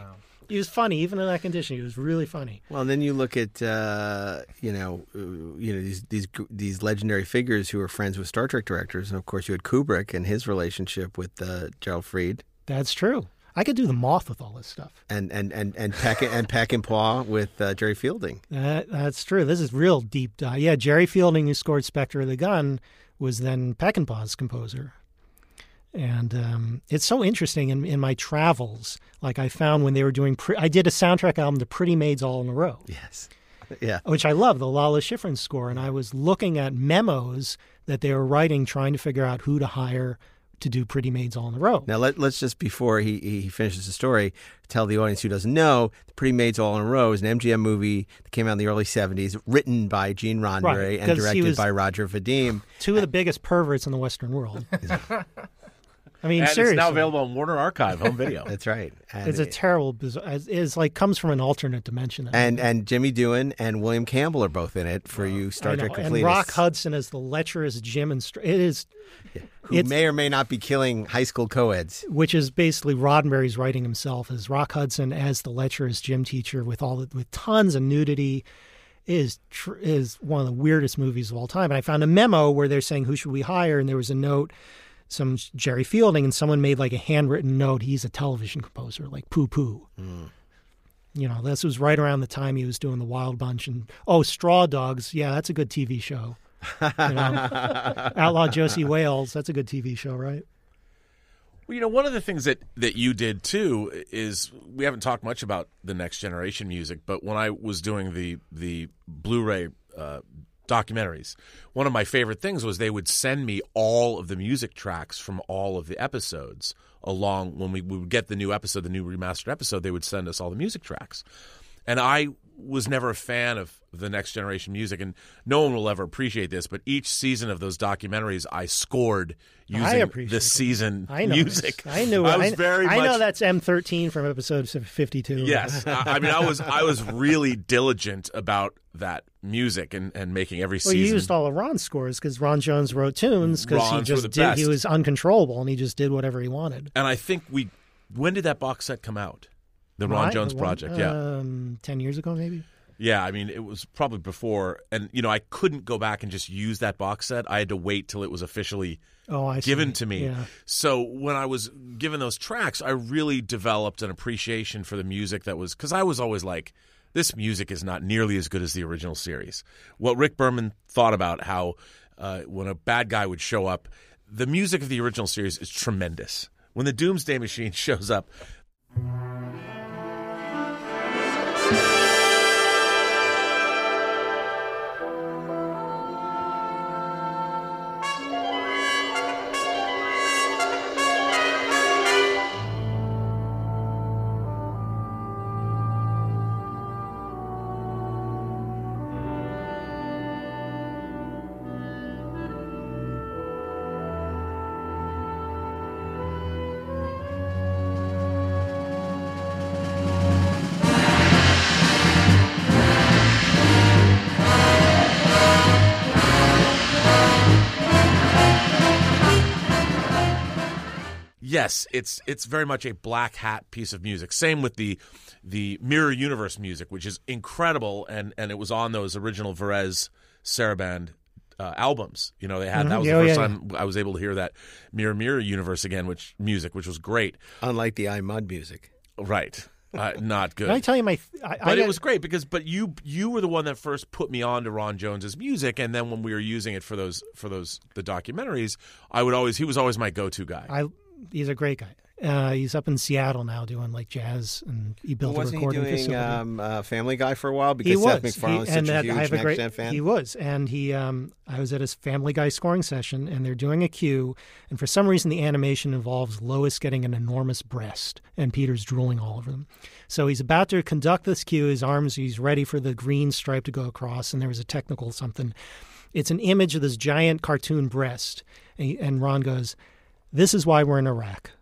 He was funny, even in that condition. He was really funny. Well, and then you look at uh, you know uh, you know these these these legendary figures who were friends with Star Trek directors, and of course you had Kubrick and his relationship with uh, Gerald Fried, That's true. I could do the moth with all this stuff. and and and and Peck and Peck and Paw with uh, Jerry Fielding. That, that's true. This is real deep dive. Yeah, Jerry Fielding, who scored Spectre of the Gun, was then Peckinpah's composer. And um, it's so interesting in, in my travels. Like I found when they were doing, pre- I did a soundtrack album to Pretty Maids All in a Row, Yes, yeah. which I love, the Lalo Schifrin score. And I was looking at memos that they were writing, trying to figure out who to hire to do Pretty Maids All in a Row. Now let, let's just before he, he finishes the story, tell the audience who doesn't know, "The Pretty Maids All in a Row" is an MGM movie that came out in the early '70s, written by Gene Roddenberry Right, and directed by Roger Vadim. Two of the biggest perverts in the Western world. I mean, and seriously. it's now available on Warner Archive home video. That's right. And, It's a terrible, bizarre. It's like comes from an alternate dimension. that and movie. and Jimmy Doohan and William Campbell are both in it for you Star I know. Trek and Rock Hudson as the lecherous Jim and Str- it is, who may or may not be killing high school co-eds. which is basically Roddenberry's writing himself as Rock Hudson as the lecherous gym teacher with all the, with tons of nudity. Is tr- is one of the weirdest movies of all time. And I found a memo where they're saying who should we hire, and there was a note, some Jerry Fielding, and someone made like a handwritten note. He's a television composer, like poo poo. You know, this was right around the time he was doing the Wild Bunch and oh, Straw Dogs. Yeah, that's a good TV show. You know? Outlaw Josey Wales. That's a good TV show, right? Well, you know, one of the things that, that you did too is we haven't talked much about the next generation music, but when I was doing the the Blu-ray uh, documentaries, one of my favorite things was they would send me all of the music tracks from all of the episodes along when we, we would get the new episode, the new remastered episode. They would send us all the music tracks, and I was never a fan of the next generation music, and no one will ever appreciate this. But each season of those documentaries, I scored using appreciate the season I know music. this. I knew. I was I, very I much. know that's M thirteen from episode fifty two. Yes, I, I mean, I was I was really diligent about that music and, and making every Well, you used all of Ron's scores because Ron Jones wrote tunes because he just did. He was uncontrollable and he just did whatever he wanted. and I think we. When did that box set come out? The Ron Right? Jones The one- project. Yeah, um, ten years ago maybe. yeah. I mean, it was probably before, and you know, I couldn't go back and just use that box set. I had to wait till it was officially Oh, I see. given to me. Yeah. So when I was given those tracks, I really developed an appreciation for the music that was because I was always like this music is not nearly as good as the original series. What Rick Berman thought about how uh, when a bad guy would show up, the music of the original series is tremendous. When the Doomsday Machine shows up, yes, it's it's very much a black hat piece of music. Same with the the Mirror Universe music, which is incredible, and and it was on those original Varese Sarabande uh, albums. You know, they had that was Yeah, the oh, first yeah, time I was able to hear that Mirror Mirror Universe again, which music, which was great. Unlike the I, Mudd music. Right, uh, not good. Can I tell you my? I, I But it got- was great because but you you were the one that first put me on to Ron Jones's music, and then when we were using it for those for those the documentaries, I would always he was always my go to guy. I he's a great guy. Uh, he's up in Seattle now doing like jazz, and he built a Wasn't he doing facility. um, uh, Family Guy for a while? Because he was. Seth MacFarlane's He- and such a that- huge I have a great, fan. He was, and he. Um, I was at his Family Guy scoring session, and they're doing a cue, and for some reason the animation involves Lois getting an enormous breast, and Peter's drooling all over them. So he's about to conduct this cue. His arms, he's ready for the green stripe to go across, and there was a technical something. It's an image of this giant cartoon breast, and, he- and Ron goes, "This is why we're in Iraq."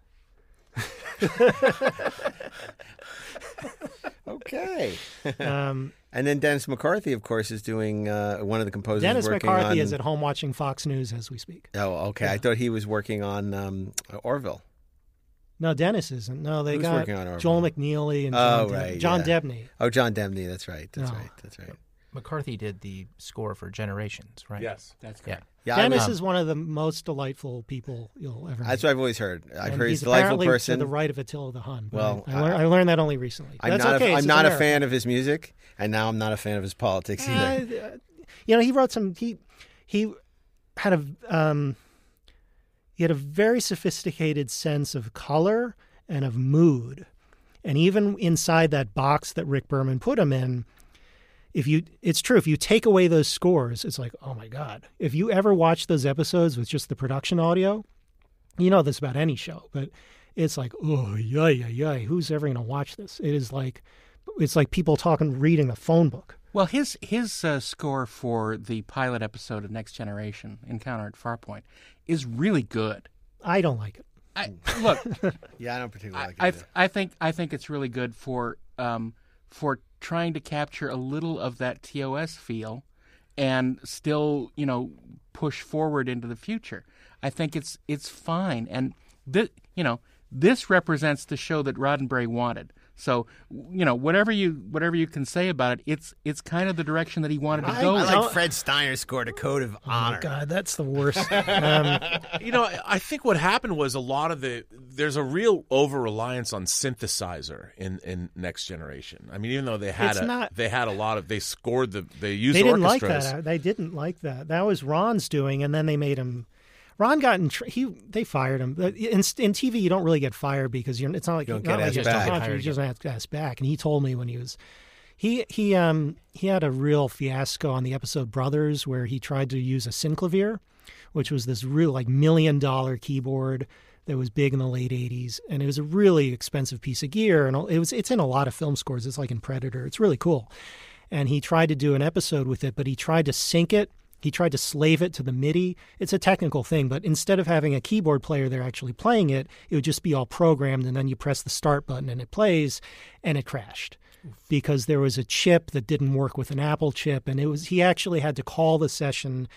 okay. Um, and then Dennis McCarthy, of course, is doing uh, one of the composers. Dennis McCarthy on... is at home watching Fox News as we speak. Oh, okay. I thought he was working on um, Orville. No, Dennis isn't. No, they Who's got working on Orville? Joel McNeely and John, Oh, Deb- right, John yeah. Debney. Oh, John Debney. That's right. That's No. right. That's right. McCarthy did the score for Generations, right? Yes. That's Yeah. correct. Yeah, I Dennis was- is one of the most delightful people you'll ever meet. that's what I've always heard. I've And heard he's he's a delightful apparently person. to the right of Attila the Hun. Well, I, I, learned, I learned that only recently. I'm That's not. okay. a, it's I'm not a fan of his music, and now I'm not a fan of his politics either. Uh, you know, he wrote some. He he had a um, he had a very sophisticated sense of color and of mood, and even inside that box that Rick Berman put him in, if you it's true if you take away those scores, it's like oh my god. If you ever watch those episodes with just the production audio, you know this about any show, but it's like oh yeah yeah yeah. Who's ever going to watch this? It is like it's like people talking reading a phone book. Well, his his uh, score for the pilot episode of Next Generation, Encounter at Farpoint, is really good. I don't like it. I, look, Yeah, I don't particularly like it. I, either. I think I think it's really good for um, for trying to capture a little of that TOS feel, and still you know push forward into the future. I think it's it's fine, and this you know this represents the show that Roddenberry wanted. So you know whatever you whatever you can say about it, it's it's kind of the direction that he wanted to go. I like Fred Steiner scored a code of Oh honor. God, that's the worst. um, you know, I- I think what happened was a lot of the there's a real over reliance on synthesizer in, in Next Generation. I mean, even though they had It's a not- they had a lot of they scored the they used they didn't like that. They didn't like that. That was Ron's doing, and then they made him. Ron got in. Tr- he they fired him. In, in TV, you don't really get fired because you're. It's not like You don't not get like asked you're back. contract, You just don't have to ask back. And he told me when he was. He he um he had a real fiasco on the episode Brothers where he tried to use a synclavier, which was this real like million dollar keyboard that was big in the late 80s and it was a really expensive piece of gear and it was it's in a lot of film scores it's like in Predator it's really cool and he tried to do an episode with it but he tried to sync it he tried to slave it to the MIDI it's a technical thing but instead of having a keyboard player there actually playing it it would just be all programmed and then you press the start button and it plays and it crashed because there was a chip that didn't work with an Apple chip and it was he actually had to call the session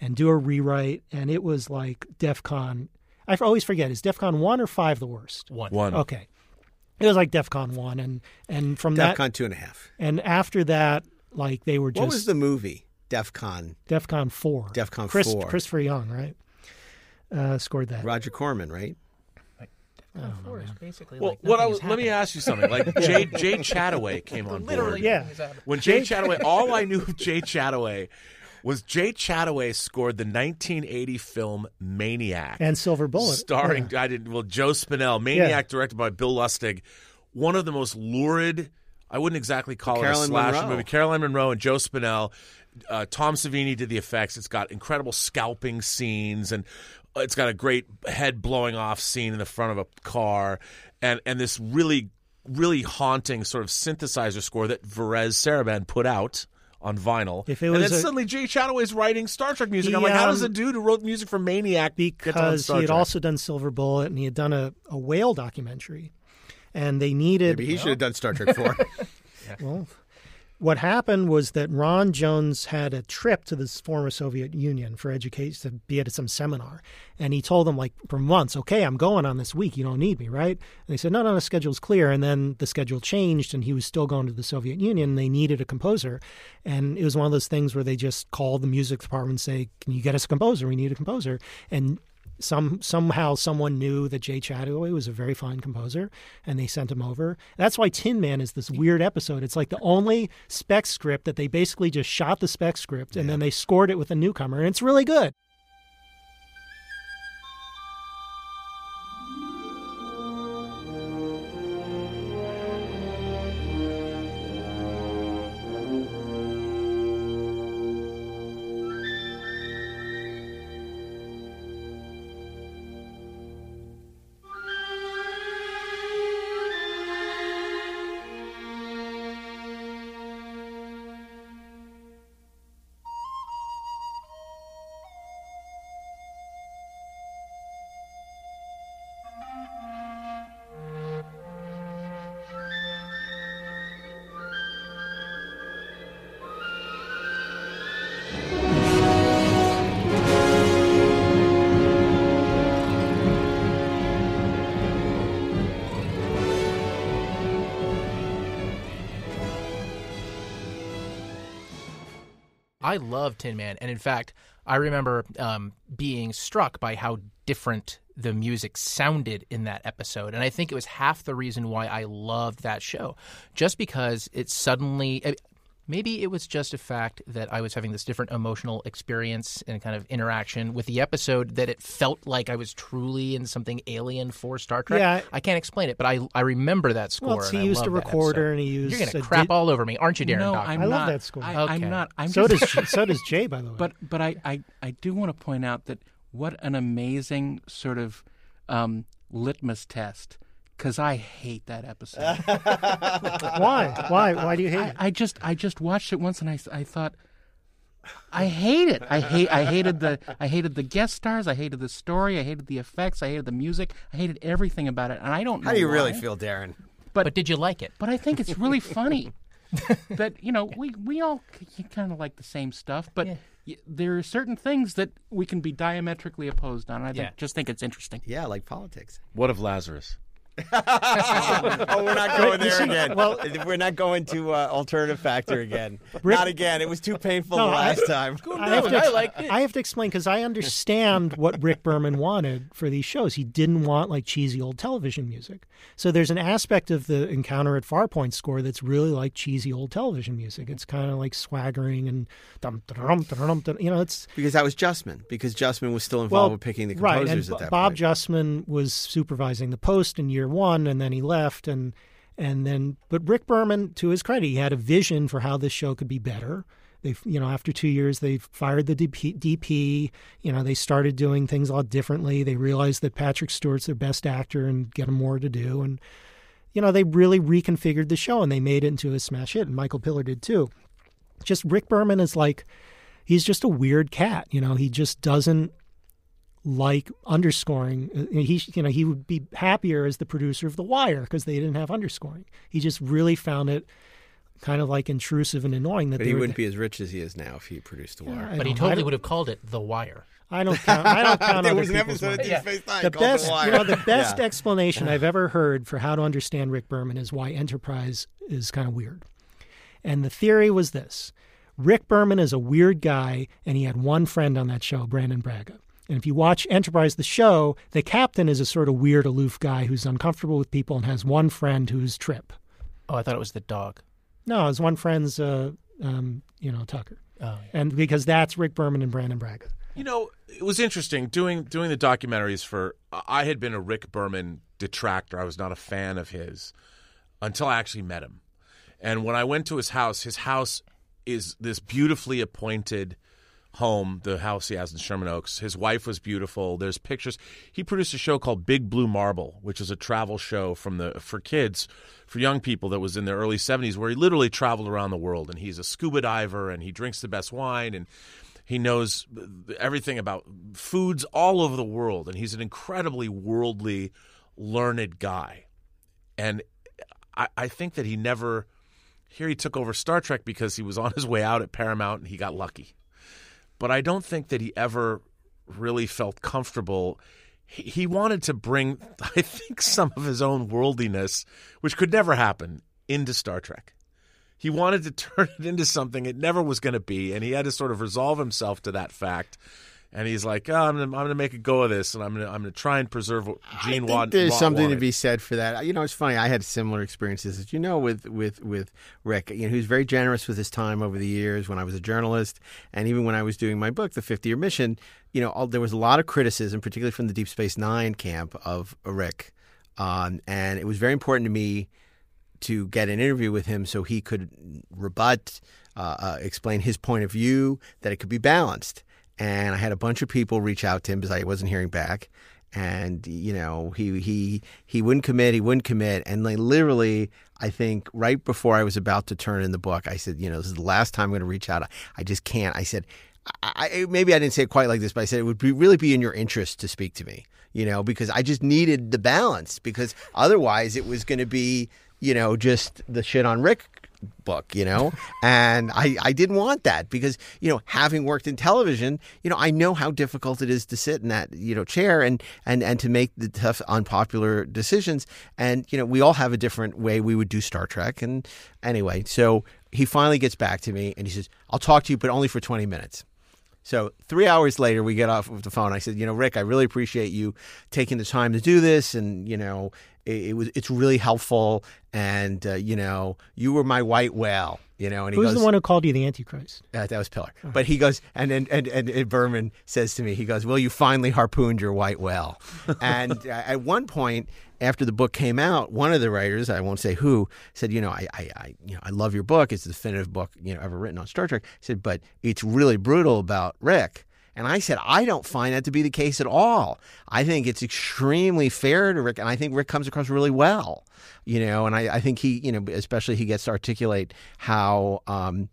and do a rewrite and it was like DEFCON I always forget is DEFCON 1 or 5 the worst One. One. okay it was like DEFCON 1 and and from that DEFCON two and a half. and after that like they were just What was the movie? DEFCON. DEFCON 4 DEFCON Chris, 4. Christopher Young right uh, scored that Roger Corman, right? basically. Well, like what I was, let me ask you something. Like Jay Jay Chattaway came on Literally, board. Yeah. nothing has happened. When Jay Chattaway, all I knew of Jay Chattaway was Jay Chattaway scored the 1980 film Maniac, And Silver Bullet. starring I didn't well Joe Spinell. Maniac, directed by Bill Lustig, one of the most lurid. I wouldn't exactly call it a slasher Munro. movie. Caroline Munro and Joe Spinell. Uh, Tom Savini did the effects. It's got incredible scalping scenes, and it's got a great head blowing off scene in the front of a car, and and this really really haunting sort of synthesizer score that Varese Sarabande put out on vinyl. If it and then a- suddenly Jay is writing Star Trek music. He, I'm like, how does um, a dude who wrote music for Maniac get on because Star he had Trek? also done Silver Bullet and he had done a, a whale documentary, and they needed. Maybe he should have done Star Trek 4. Well, what happened was that Ron Jones had a trip to this former Soviet Union for education to be at some seminar, and he told them like for months, "Okay, I'm going on this week. You don't need me, right?" And they said, "No, no, the schedule's clear." And then the schedule changed, and he was still going to the Soviet Union. And they needed a composer, and it was one of those things where they just called the music department and say, "Can you get us a composer? We need a composer." And some somehow someone knew that Jay Chattaway was a very fine composer, and they sent him over. That's why Tin Man is this weird episode. It's like the only spec script that they basically just shot the spec script and then they scored it with a newcomer, and it's really good. I love Tin Man, and in fact, I remember um, being struck by how different the music sounded in that episode, and I think it was half the reason why I loved that show, just because it suddenly. Maybe it was just a fact that I was having this different emotional experience and kind of interaction with the episode that it felt like I was truly in something alien for Star Trek. Yeah. I can't explain it, but I I remember that score. Well, and he I used a love that recorder episode. and he used You're gonna crap di- all over me, aren't you, Daren? no, I'm I not. love that score. I, Okay. I'm not. I'm so just, does so does Jay, by the way. But but I, I, I do want to point out that what an amazing sort of um, litmus test because I hate that episode. why? Why? Why do you hate I, it? I just I just watched it once and I, I thought I hate it. I hate I hated the I hated the guest stars. I hated the story. I hated the effects. I hated the music. I hated everything about it. And I don't know How do you really feel, Daren? but did you like it? But I think it's really funny that you know we we all kind of like the same stuff, but. y There are certain things that we can be diametrically opposed on. I think, Yeah. just think it's interesting. Yeah, like politics. What of Lazarus? Oh, we're not going there see, again. well- we're not going to uh, alternative factor again. Rick- not again. It was too painful No, the I- last time. I have, to, I liked it. I have to explain because I understand what Rick Berman wanted for these shows. He didn't want like cheesy old television music. So there's an aspect of the Encounter at Farpoint score that's really like cheesy old television music. It's kind of like swaggering and dum dum dum dum dum. You know, it's Because that was Justman. Because Justman was still involved well with picking the right. composers And at that Bob point. Justman was supervising the post in year one, and then he left and. And then, but Rick Berman, to his credit, he had a vision for how this show could be better. They, you know, after two years, they fired the DP, DP. You know, they started doing things a lot differently. They realized that Patrick Stewart's their best actor and get him more to do. And you know, they really reconfigured the show and they made it into a smash hit. And Michael Piller did too. Just Rick Berman is like, he's just a weird cat. You know, he just doesn't like underscoring. Uh, He, you know, he would be happier as the producer of The Wire because they didn't have underscoring. He just really found it kind of like intrusive and annoying that But they he wouldn't be as rich as he is now if he produced The Wire. I But he totally would have called it The Wire. I don't count. I don't count there was an people's episode money. of Deep Space Nine the called best, The Wire. you know, the best Yeah. explanation I've ever heard for how to understand Rick Berman is why Enterprise is kind of weird. And the theory was this: Rick Berman is a weird guy, and he had one friend on that show, Brannon Braga. And if you watch Enterprise, the show, the captain is a sort of weird, aloof guy who's uncomfortable with people and has one friend who's Trip. Oh, I thought it was the dog. No, his one friend's, uh, um, you know, Tucker. Oh, yeah. And because that's Rick Berman and Brannon Braga. You know, it was interesting doing doing the documentaries for. I had been a Rick Berman detractor. I was not a fan of his until I actually met him. And when I went to his house, his house is this beautifully appointed home, the house he has in Sherman Oaks. His wife was beautiful. There's pictures. He produced a show called Big Blue Marble, which is a travel show from the for kids, for young people that was in the early 70s where he literally traveled around the world and he's a scuba diver and he drinks the best wine and he knows everything about foods all over the world and he's an incredibly worldly learned guy. And I think that he never here he took over Star Trek because he was on his way out at Paramount and he got lucky. But I don't think that he ever really felt comfortable. He, wanted to bring, I think, some of his own worldliness, which could never happen, into Star Trek. He wanted to turn it into something it never was going to be, and he had to sort of resolve himself to that fact. And he's like, oh, I'm going to make a go of this, and I'm going to I'm to try and preserve what Gene I think there's Wa- something to be said for that. You know, it's funny. I had similar experiences, as you know, with with with Rick. You know, he was very generous with his time over the years when I was a journalist, and even when I was doing my book, The 50 Year Mission. You know, all, there was a lot of criticism, particularly from the Deep Space Nine camp of Rick, um, and it was very important to me to get an interview with him so he could rebut, uh, uh, explain his point of view, that it could be balanced. And I had a bunch of people reach out to him because I wasn't hearing back. And you know he he he wouldn't commit. He wouldn't commit. And like literally, I think right before I was about to turn in the book, I said, you know, this is the last time I'm going to reach out. I, I just can't. I said, I, I, maybe I didn't say it quite like this, but I said it would be, really be in your interest to speak to me, you know, because I just needed the balance because otherwise it was going to be, you know, just the shit on Rick book, you know, and I, I didn't want that because, you know, having worked in television, you know, I know how difficult it is to sit in that, you know, chair and, and, and to make the tough, unpopular decisions. And, you know, we all have a different way we would do Star Trek. And anyway, so he finally gets back to me and he says, I'll talk to you, but only for 20 minutes. So three hours later, we get off of the phone. I said, you know, Rick, I really appreciate you taking the time to do this, and you know, it, it was it's really helpful. And uh, you know, you were my white whale. You know, and he Who's goes, the one who called you the Antichrist? uh, that was Piller. But he goes, and and, and and and Berman says to me, he goes, "Well, you finally harpooned your white whale." and uh, at one point, after the book came out, one of the writers, I won't say who, said, "You know, I, I, I you know, I love your book. It's the definitive book you know ever written on Star Trek." Said, "But it's really brutal about Rick." And I said, I don't find that to be the case at all. I think it's extremely fair to Rick, and I think Rick comes across really well, you know. And I, I think he, you know, especially he gets to articulate how, um,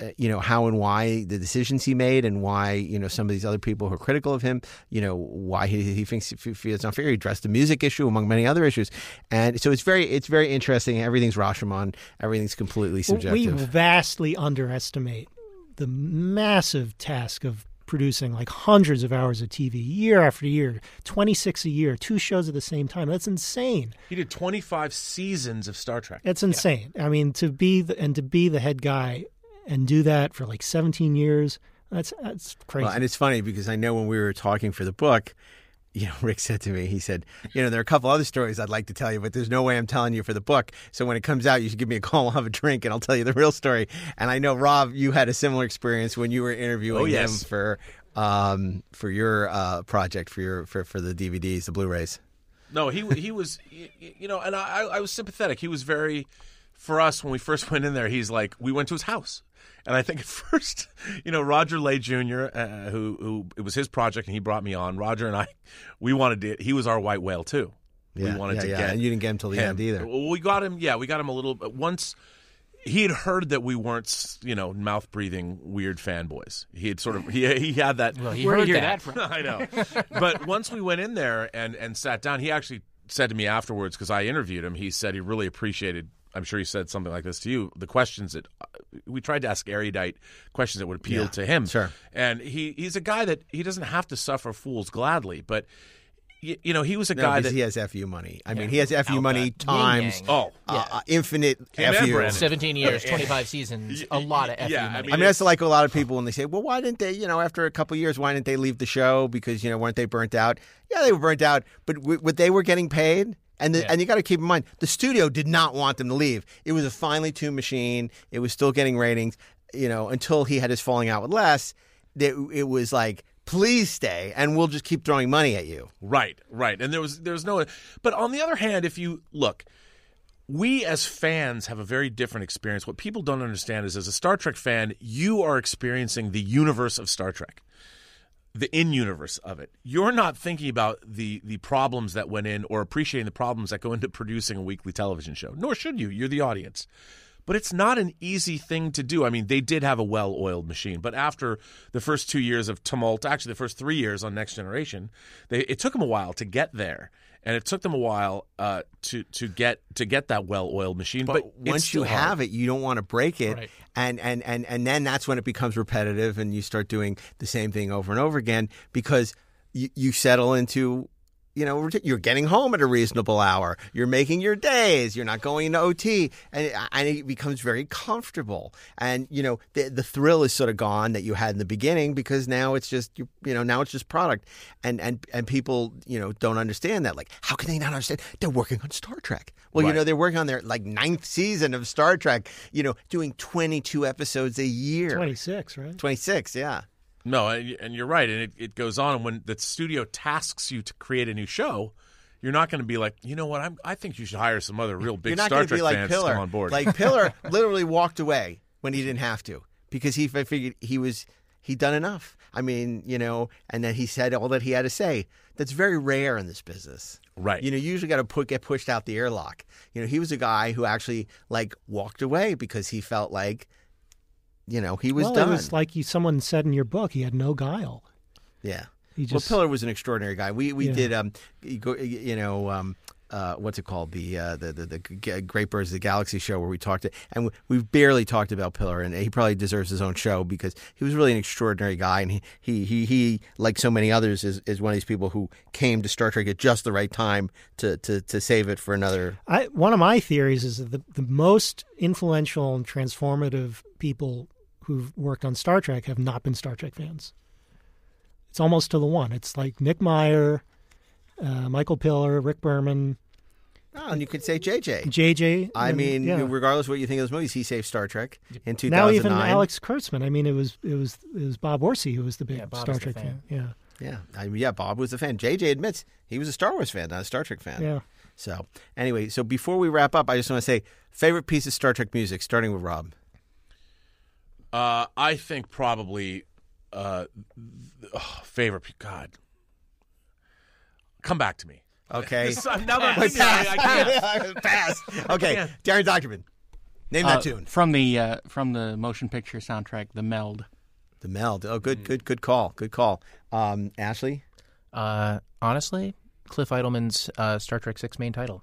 Uh, you know, how and why the decisions he made, and why you know some of these other people who are critical of him, you know, why he, he thinks it's not fair. He addressed the music issue among many other issues, and so it's very it's very interesting. Everything's Rashomon. Everything's completely subjective We vastly underestimate the massive task of producing like hundreds of hours of TV year after year, 26 a year, two shows at the same time. That's insane. He did 25 seasons of Star Trek. That's insane. I mean, to be the, and to be the head guy and do that for like 17 years, that's that's crazy. Well, and it's funny because I know when we were talking for the book, you know, Rick said to me, he said, you know, there are a couple other stories I'd like to tell you, but there's no way I'm telling you for the book. So when it comes out, you should give me a call. We'll have a drink, and I'll tell you the real story. And I know Rob, you had a similar experience when you were interviewing Oh, yes. him for um for your uh project for your for for the DVDs, the Blu-rays. No, he he was y- y- you know, and I I was sympathetic. He was very for us when we first went in there. He's like we went to his house, and I think at first, you know, Roger Lay Jr., uh, who who it was his project, and he brought me on. Roger and I, we wanted to. He was our white whale too. Yeah, we wanted yeah, to yeah. get. And you didn't get him till the him. end either. Well, we got him. Yeah, we got him a little. But once he had heard that we weren't, you know, mouth breathing weird fanboys. He had sort of he he had that. Well, he Where did heard you hear that. that from? I know. but once we went in there and and sat down, he actually said to me afterwards because I interviewed him. He said he really appreciated. I'm sure he said something like this to you. The questions that uh, we tried to ask erudite questions that would appeal Yeah, to him. sure. And he he's a guy that he doesn't have to suffer fools gladly, but y- you know, he was a No, guy that he has FU money. I mean, he has FU money times oh uh, uh, infinite Him and FU. Brannon. 17 years, 25 seasons, a lot of FU yeah, I mean, I mean, that's like a lot of people when they say, "Well, why didn't they?" You know, after a couple of years, why didn't they leave the show? Because you know, weren't they burnt out? Yeah, they were burnt out, but w- what they were getting paid, and the, Yeah. and you got to keep in mind, the studio did not want them to leave. It was a finely tuned machine. It was still getting ratings. You know, until he had his falling out with Les, that it was like, "Please stay, and we'll just keep throwing money at you." Right, right. And there was there was no but on the other hand, if you look, we as fans have a very different experience. What people don't understand is as a Star Trek fan, you are experiencing the universe of Star Trek. The in universe of it. You're not thinking about the the problems that went in or appreciating the problems that go into producing a weekly television show. Nor should you. You're the audience. But it's not an easy thing to do. I mean, they did have a well oiled machine, but after the first two years of tumult, actually the first three years on Next Generation, they, it took them a while to get there, and it took them a while uh, to to get to get that well oiled machine. But, But, once you have it, you don't want to break it, Right. and, and and and then that's when it becomes repetitive, and you start doing the same thing over and over again because you, you settle into. You know, you're getting home at a reasonable hour. You're making your days. You're not going into OT, and and it becomes very comfortable. And you know, the the thrill is sort of gone that you had in the beginning because now it's just you, you know now it's just product, and and and people you know don't understand that. Like, how can they not understand? They're working on Star Trek. Well, you know, they're working on their like ninth season of Star Trek. You know, doing 22 episodes a year. 26, right? 26, yeah. No, and and you're right, and it, it goes on. And when the studio tasks you to create a new show, you're not going to be like, you know what, I'm, I think you should hire some other real big You're not Star going to Trek be like fans Piller. to come on board. Like Piller literally walked away when he didn't have to because he figured he was he'd done enough. I mean, you know, and then he said all that he had to say. That's very rare in this business. Right. You know, you usually got to put get pushed out the airlock. You know, he was a guy who actually like walked away because he felt like, you know, he was well, done. it was like you, someone said in your book, he had no guile. yeah. He just well, Piller was an extraordinary guy. We we Yeah. did um, you, go, you know um, uh, what's it called the uh, the the, the Great Birds of the Galaxy show where we talked to, and we, we barely talked about Piller, and he probably deserves his own show because he was really an extraordinary guy, and he he he, he like so many others is, is one of these people who came to Star Trek at just the right time to to, to save it for another. I, one of my theories is that the, the most influential and transformative people who've worked on Star Trek have not been Star Trek fans. It's almost to the one. It's like Nick Meyer, uh, Michael Piller, Rick Berman, Oh, and you could say JJ. JJ. I and- mean, yeah. regardless of what you think of those movies, he saved Star Trek in two now even. Alex Kurtzman. I mean, it was it was it was Bob Orci who was the big Yeah, Star Trek fan. fan. Yeah, I mean, yeah. Bob was a fan. JJ admits he was a Star Wars fan, not a Star Trek fan. Yeah, yeah. So anyway, so before we wrap up, I just want to say favorite piece of Star Trek music, starting with Rob. Uh, I think probably uh, th- oh, favorite. God, come back to me. Okay. This is- now that I'm Wait, thinking about it, I can't. pass. Okay, Daren Dochterman. Name Uh, that tune. from the uh, from the motion picture soundtrack, The Meld. The Meld. Oh, Mm. good, good, good call. Good call. Um, Ashley. Uh, honestly, Cliff Eidelman's uh, Star Trek Six main title.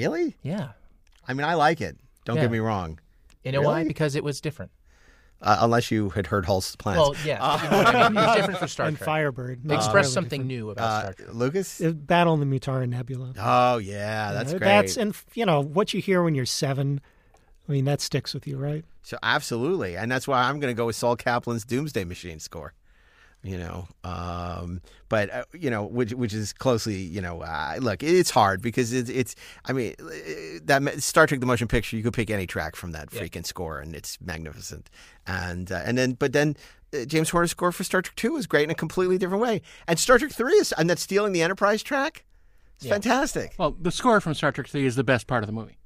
Really? Yeah. I mean, I like it. Don't Yeah. get me wrong. You know why? Really? Because it was different. Uh, unless you had heard Holst's Planets. Well, yeah. you know what I mean? It was different for Star and Trek. Firebird. They Uh, expressed really something different. new about uh, Star Trek. Lukas. Uh, Battle in the Mutara Nebula. Oh yeah, that's Uh, great. That's and you know what you hear when you're seven, I mean, that sticks with you, right? So absolutely, and that's why I'm going to go with Sol Kaplan's Doomsday Machine score. You know, um, but uh, you know, which which is closely, you know, uh, look, it's hard because it's it's. I mean, uh, that Star Trek: The Motion Picture, you could pick any track from that freaking score, and it's magnificent. And uh, and then, but then. Uh, James Horner's score for Star Trek Two is great in a completely different way, and Star Trek Three is, and that's stealing the Enterprise track. It's fantastic. Well, the score from Star Trek 3 is the best part of the movie.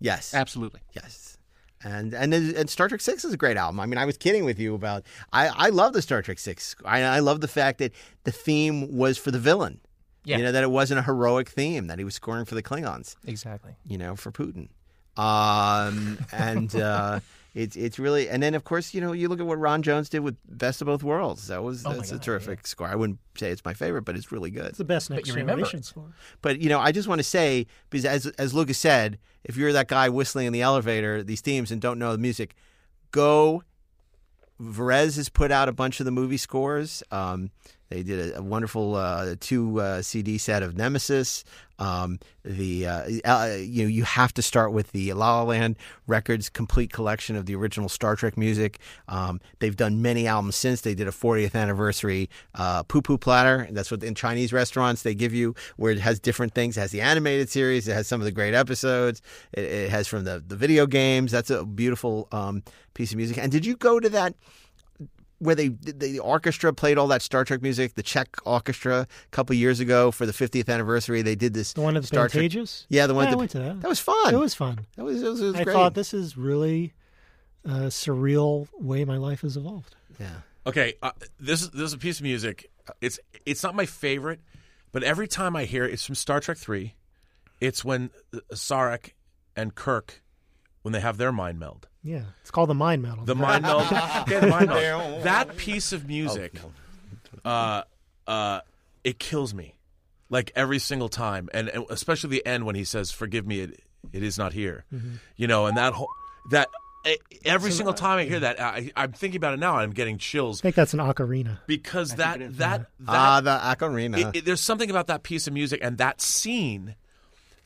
Yes, Absolutely. Yes. And and and Star Trek Six is a great album. I mean, I was kidding with you about I I love the Star Trek Six. I I love the fact that the theme was for the villain. Yeah. You know that it wasn't a heroic theme that he was scoring for the Klingons. Exactly. You know, for Putin. Um and uh it's it's really and then of course you know you look at what Ron Jones did with Best of Both Worlds. That was Oh my that's a God, terrific score. I wouldn't say it's my favorite, but it's really good. It's the best But next you remember generation score. But you know, I just want to say because as as Lukas said, if you're that guy whistling in the elevator these themes and don't know the music, go. Varese has put out a bunch of the movie scores. Um, they did a, a wonderful uh, two uh, CD set of Nemesis. Um, the uh, uh, you know you have to start with the La La Land Records complete collection of the original Star Trek music. Um, they've done many albums since. They did a 40th anniversary uh, poo poo platter. That's what in Chinese restaurants they give you, where it has different things. It has the animated series. It has some of the great episodes. It, it has from the the video games. That's a beautiful um, piece of music. And did you go to that? Where they the orchestra played all that Star Trek music, the Czech orchestra, a couple years ago for the 50th anniversary. They did this. The one at the Star Trek- Pantages? Yeah, the one. Yeah, at I went to that. That was fun. It was fun. That was. It was, it was I great. thought this is really a surreal way my life has evolved. Yeah. Okay, uh, this is this is a piece of music. It's it's not my favorite, but every time I hear it, it's from Star Trek Three. It's when Sarek and Kirk, when they have their mind meld. Yeah, it's called the Mind Metal. The mind meld. yeah, the mind meld. That piece of music, uh, uh, it kills me, like every single time, and, and especially the end when he says, "Forgive me, it, it is not here," you know, and that whole that. Every single time I hear that, I, I'm thinking about it now. I'm getting chills I think that's an ocarina. because that that that Ah, the ocarina. it, it- there's something about that piece of music and that scene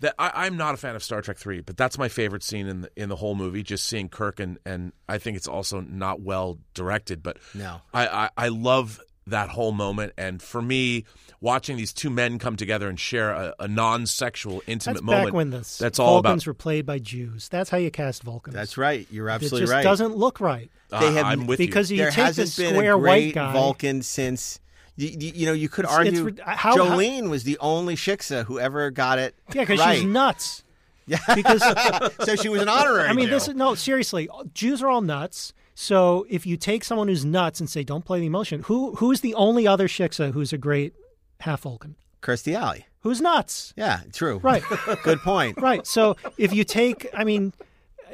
that I, I'm not a fan of Star Trek three, but that's my favorite scene in the in the whole movie. Just seeing Kirk and and I think it's also not well directed, but No. I I, I love that whole moment. And for me, watching these two men come together and share a, a non-sexual, intimate That's moment. back when the s- that's all Vulcans were played by Jews. That's how you cast Vulcans. That's right. You're It absolutely just right. doesn't look right They have- Uh, I'm with because you. you there take hasn't this been square a great white guy. Vulcan since. You, you, you know, you could It's- it's argue rid- how- how- Jolene was the only Shiksa who ever got it. Yeah, because right. she's nuts. Yeah. Because so she was an honorary. I mean, this is no seriously. Jews are all nuts. So if you take someone who's nuts and say, "Don't play the emotion," who who's the only other Shiksa who's a great half Vulcan? Kirstie Alley. Who's nuts? Yeah, true. Right. Good point. Right. So if you take, I mean,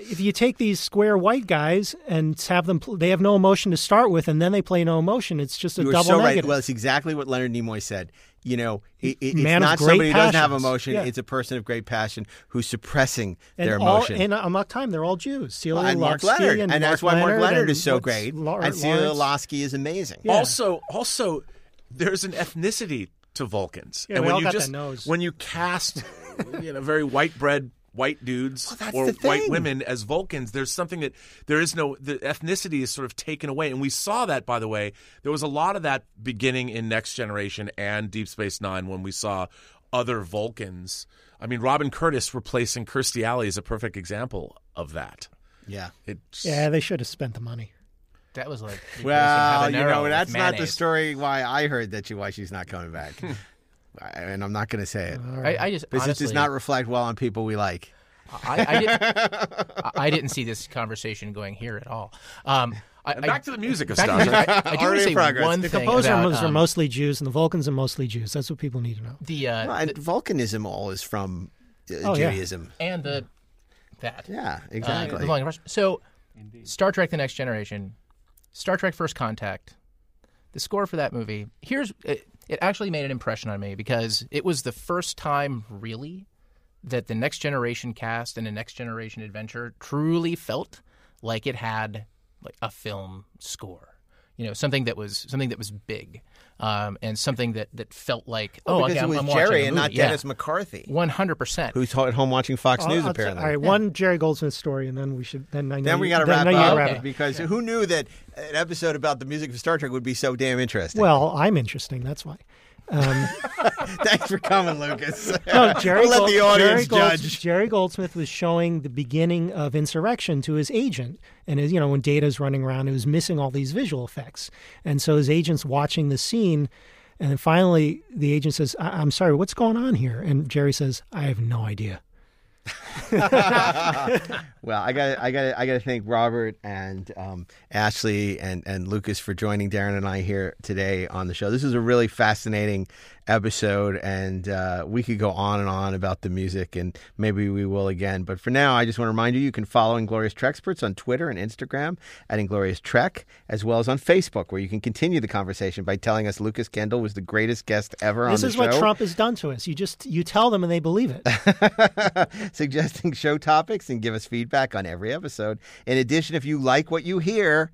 if you take these square white guys and have them, pl- they have no emotion to start with, and then they play no emotion. It's just a You were double so right. negative. Well, it's exactly what Leonard Nimoy said. You know, it, it, it's not great somebody who doesn't have emotion. Yeah. It's a person of great passion who's suppressing and their all, emotion. and Amok uh, Time, they're all Jews. Celia and Mark Lasky Lenard, and, and, Mark that's why Mark Lenard Lenard is so great, Lau- and Celia Lawrence. Lovsky is amazing. Yeah. Also, also, there's an ethnicity to Vulcans, Yeah, and we when all you got that just nose. when you cast, you know, very white bread white dudes Well, or white women as Vulcans, there's something that there is no the ethnicity is sort of taken away, and we saw that by the way. There was a lot of that beginning in Next Generation and Deep Space Nine when we saw other Vulcans. I mean, Robin Curtis replacing Kirstie Alley is a perfect example of that. Yeah. It's, Yeah, they should have spent the money. That was like replacing Well, you know, that's not the story why I heard that she why she's not coming back. I- and I'm not going to say it. I, I just Because it honestly, does not reflect well on people we like. I, I, did, I- I didn't see this conversation going here at all. Um, I, And back to the music of back to Star the Trek. music. I, I do want Already to in say progress. one The thing composer about, are um, mostly Jews, and the Vulcans are mostly Jews. That's what people need to know. the, uh, Well, and the- Vulcanism all is from uh, Oh, yeah. Judaism. and the that Yeah, Uh, exactly. the Long Rush. So, Star Trek: The Next Generation, Star Trek: First Contact, the score for that movie. Here's it, actually made an impression on me because it was the first time, really, that the Next Generation cast and a Next Generation adventure truly felt like it had like a film score. You know, something that was something that was big, um, and something that, that felt like Oh, oh, because okay, it I'm, was I'm Jerry and not movie. Yeah. Dennis McCarthy, One hundred percent. who's at home watching Fox I'll- News I'll t- apparently. all right, one Jerry Goldsmith story, and then we should. Then I know. Then we got to wrap I know you up wrap Okay. up. because who knew that an episode about the music of Star Trek would be so damn interesting? Well, I'm interesting. That's why. Um, thanks for coming, Lukas. no, Jerry, we'll let the audience Jerry, Golds- judge. Jerry Goldsmith was showing the beginning of Insurrection to his agent, and his, you know when Data's running around, he was missing all these visual effects, and so his agent's watching the scene, and then finally the agent says, I- "I'm sorry, what's going on here?" And Jerry says, "I have no idea." Well, I got I got I got to thank Robert and um, Ashley and and Lukas for joining Daren and I here today on the show. This is a really fascinating episode, and uh, we could go on and on about the music, and maybe we will again. But for now, I just want to remind you you can follow Inglorious Treksperts on Twitter and Instagram at Inglorious Trek, as well as on Facebook, where you can continue the conversation by telling us Lukas Kendall was the greatest guest ever on This is show. what Trump has done to us. You just you tell them and they believe it. suggesting show topics and give us feedback on every episode. In addition, if you like what you hear,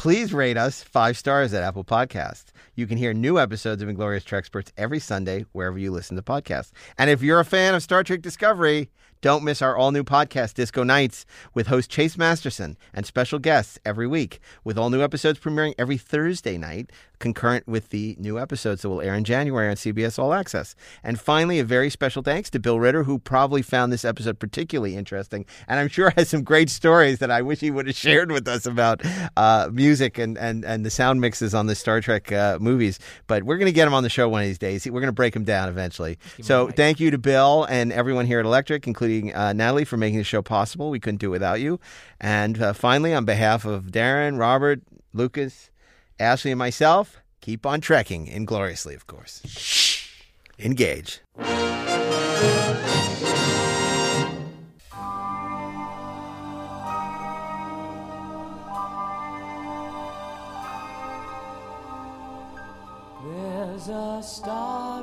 please rate us five stars at Apple Podcasts. You can hear new episodes of Inglorious Treksperts every Sunday wherever you listen to podcasts. And if you're a fan of Star Trek Discovery, don't miss our all new podcast, Disco Nights, with host Chase Masterson and special guests every week, with all new episodes premiering every Thursday night, concurrent with the new episodes that will air in January on CBS All Access. And finally, a very special thanks to Bill Ritter, who probably found this episode particularly interesting, and I'm sure has some great stories that I wish he would have shared with us about uh, music and, and, and the sound mixes on the Star Trek uh, movies. But we're going to get him on the show one of these days. We're going to break him down eventually. So thank you to Bill and everyone here at Electric, including uh, Natalie, for making the show possible. We couldn't do it without you. And uh, finally, on behalf of Daren, Robert, Lukas, Ashley, and myself, keep on trekking ingloriously, of course. Engage. There's a star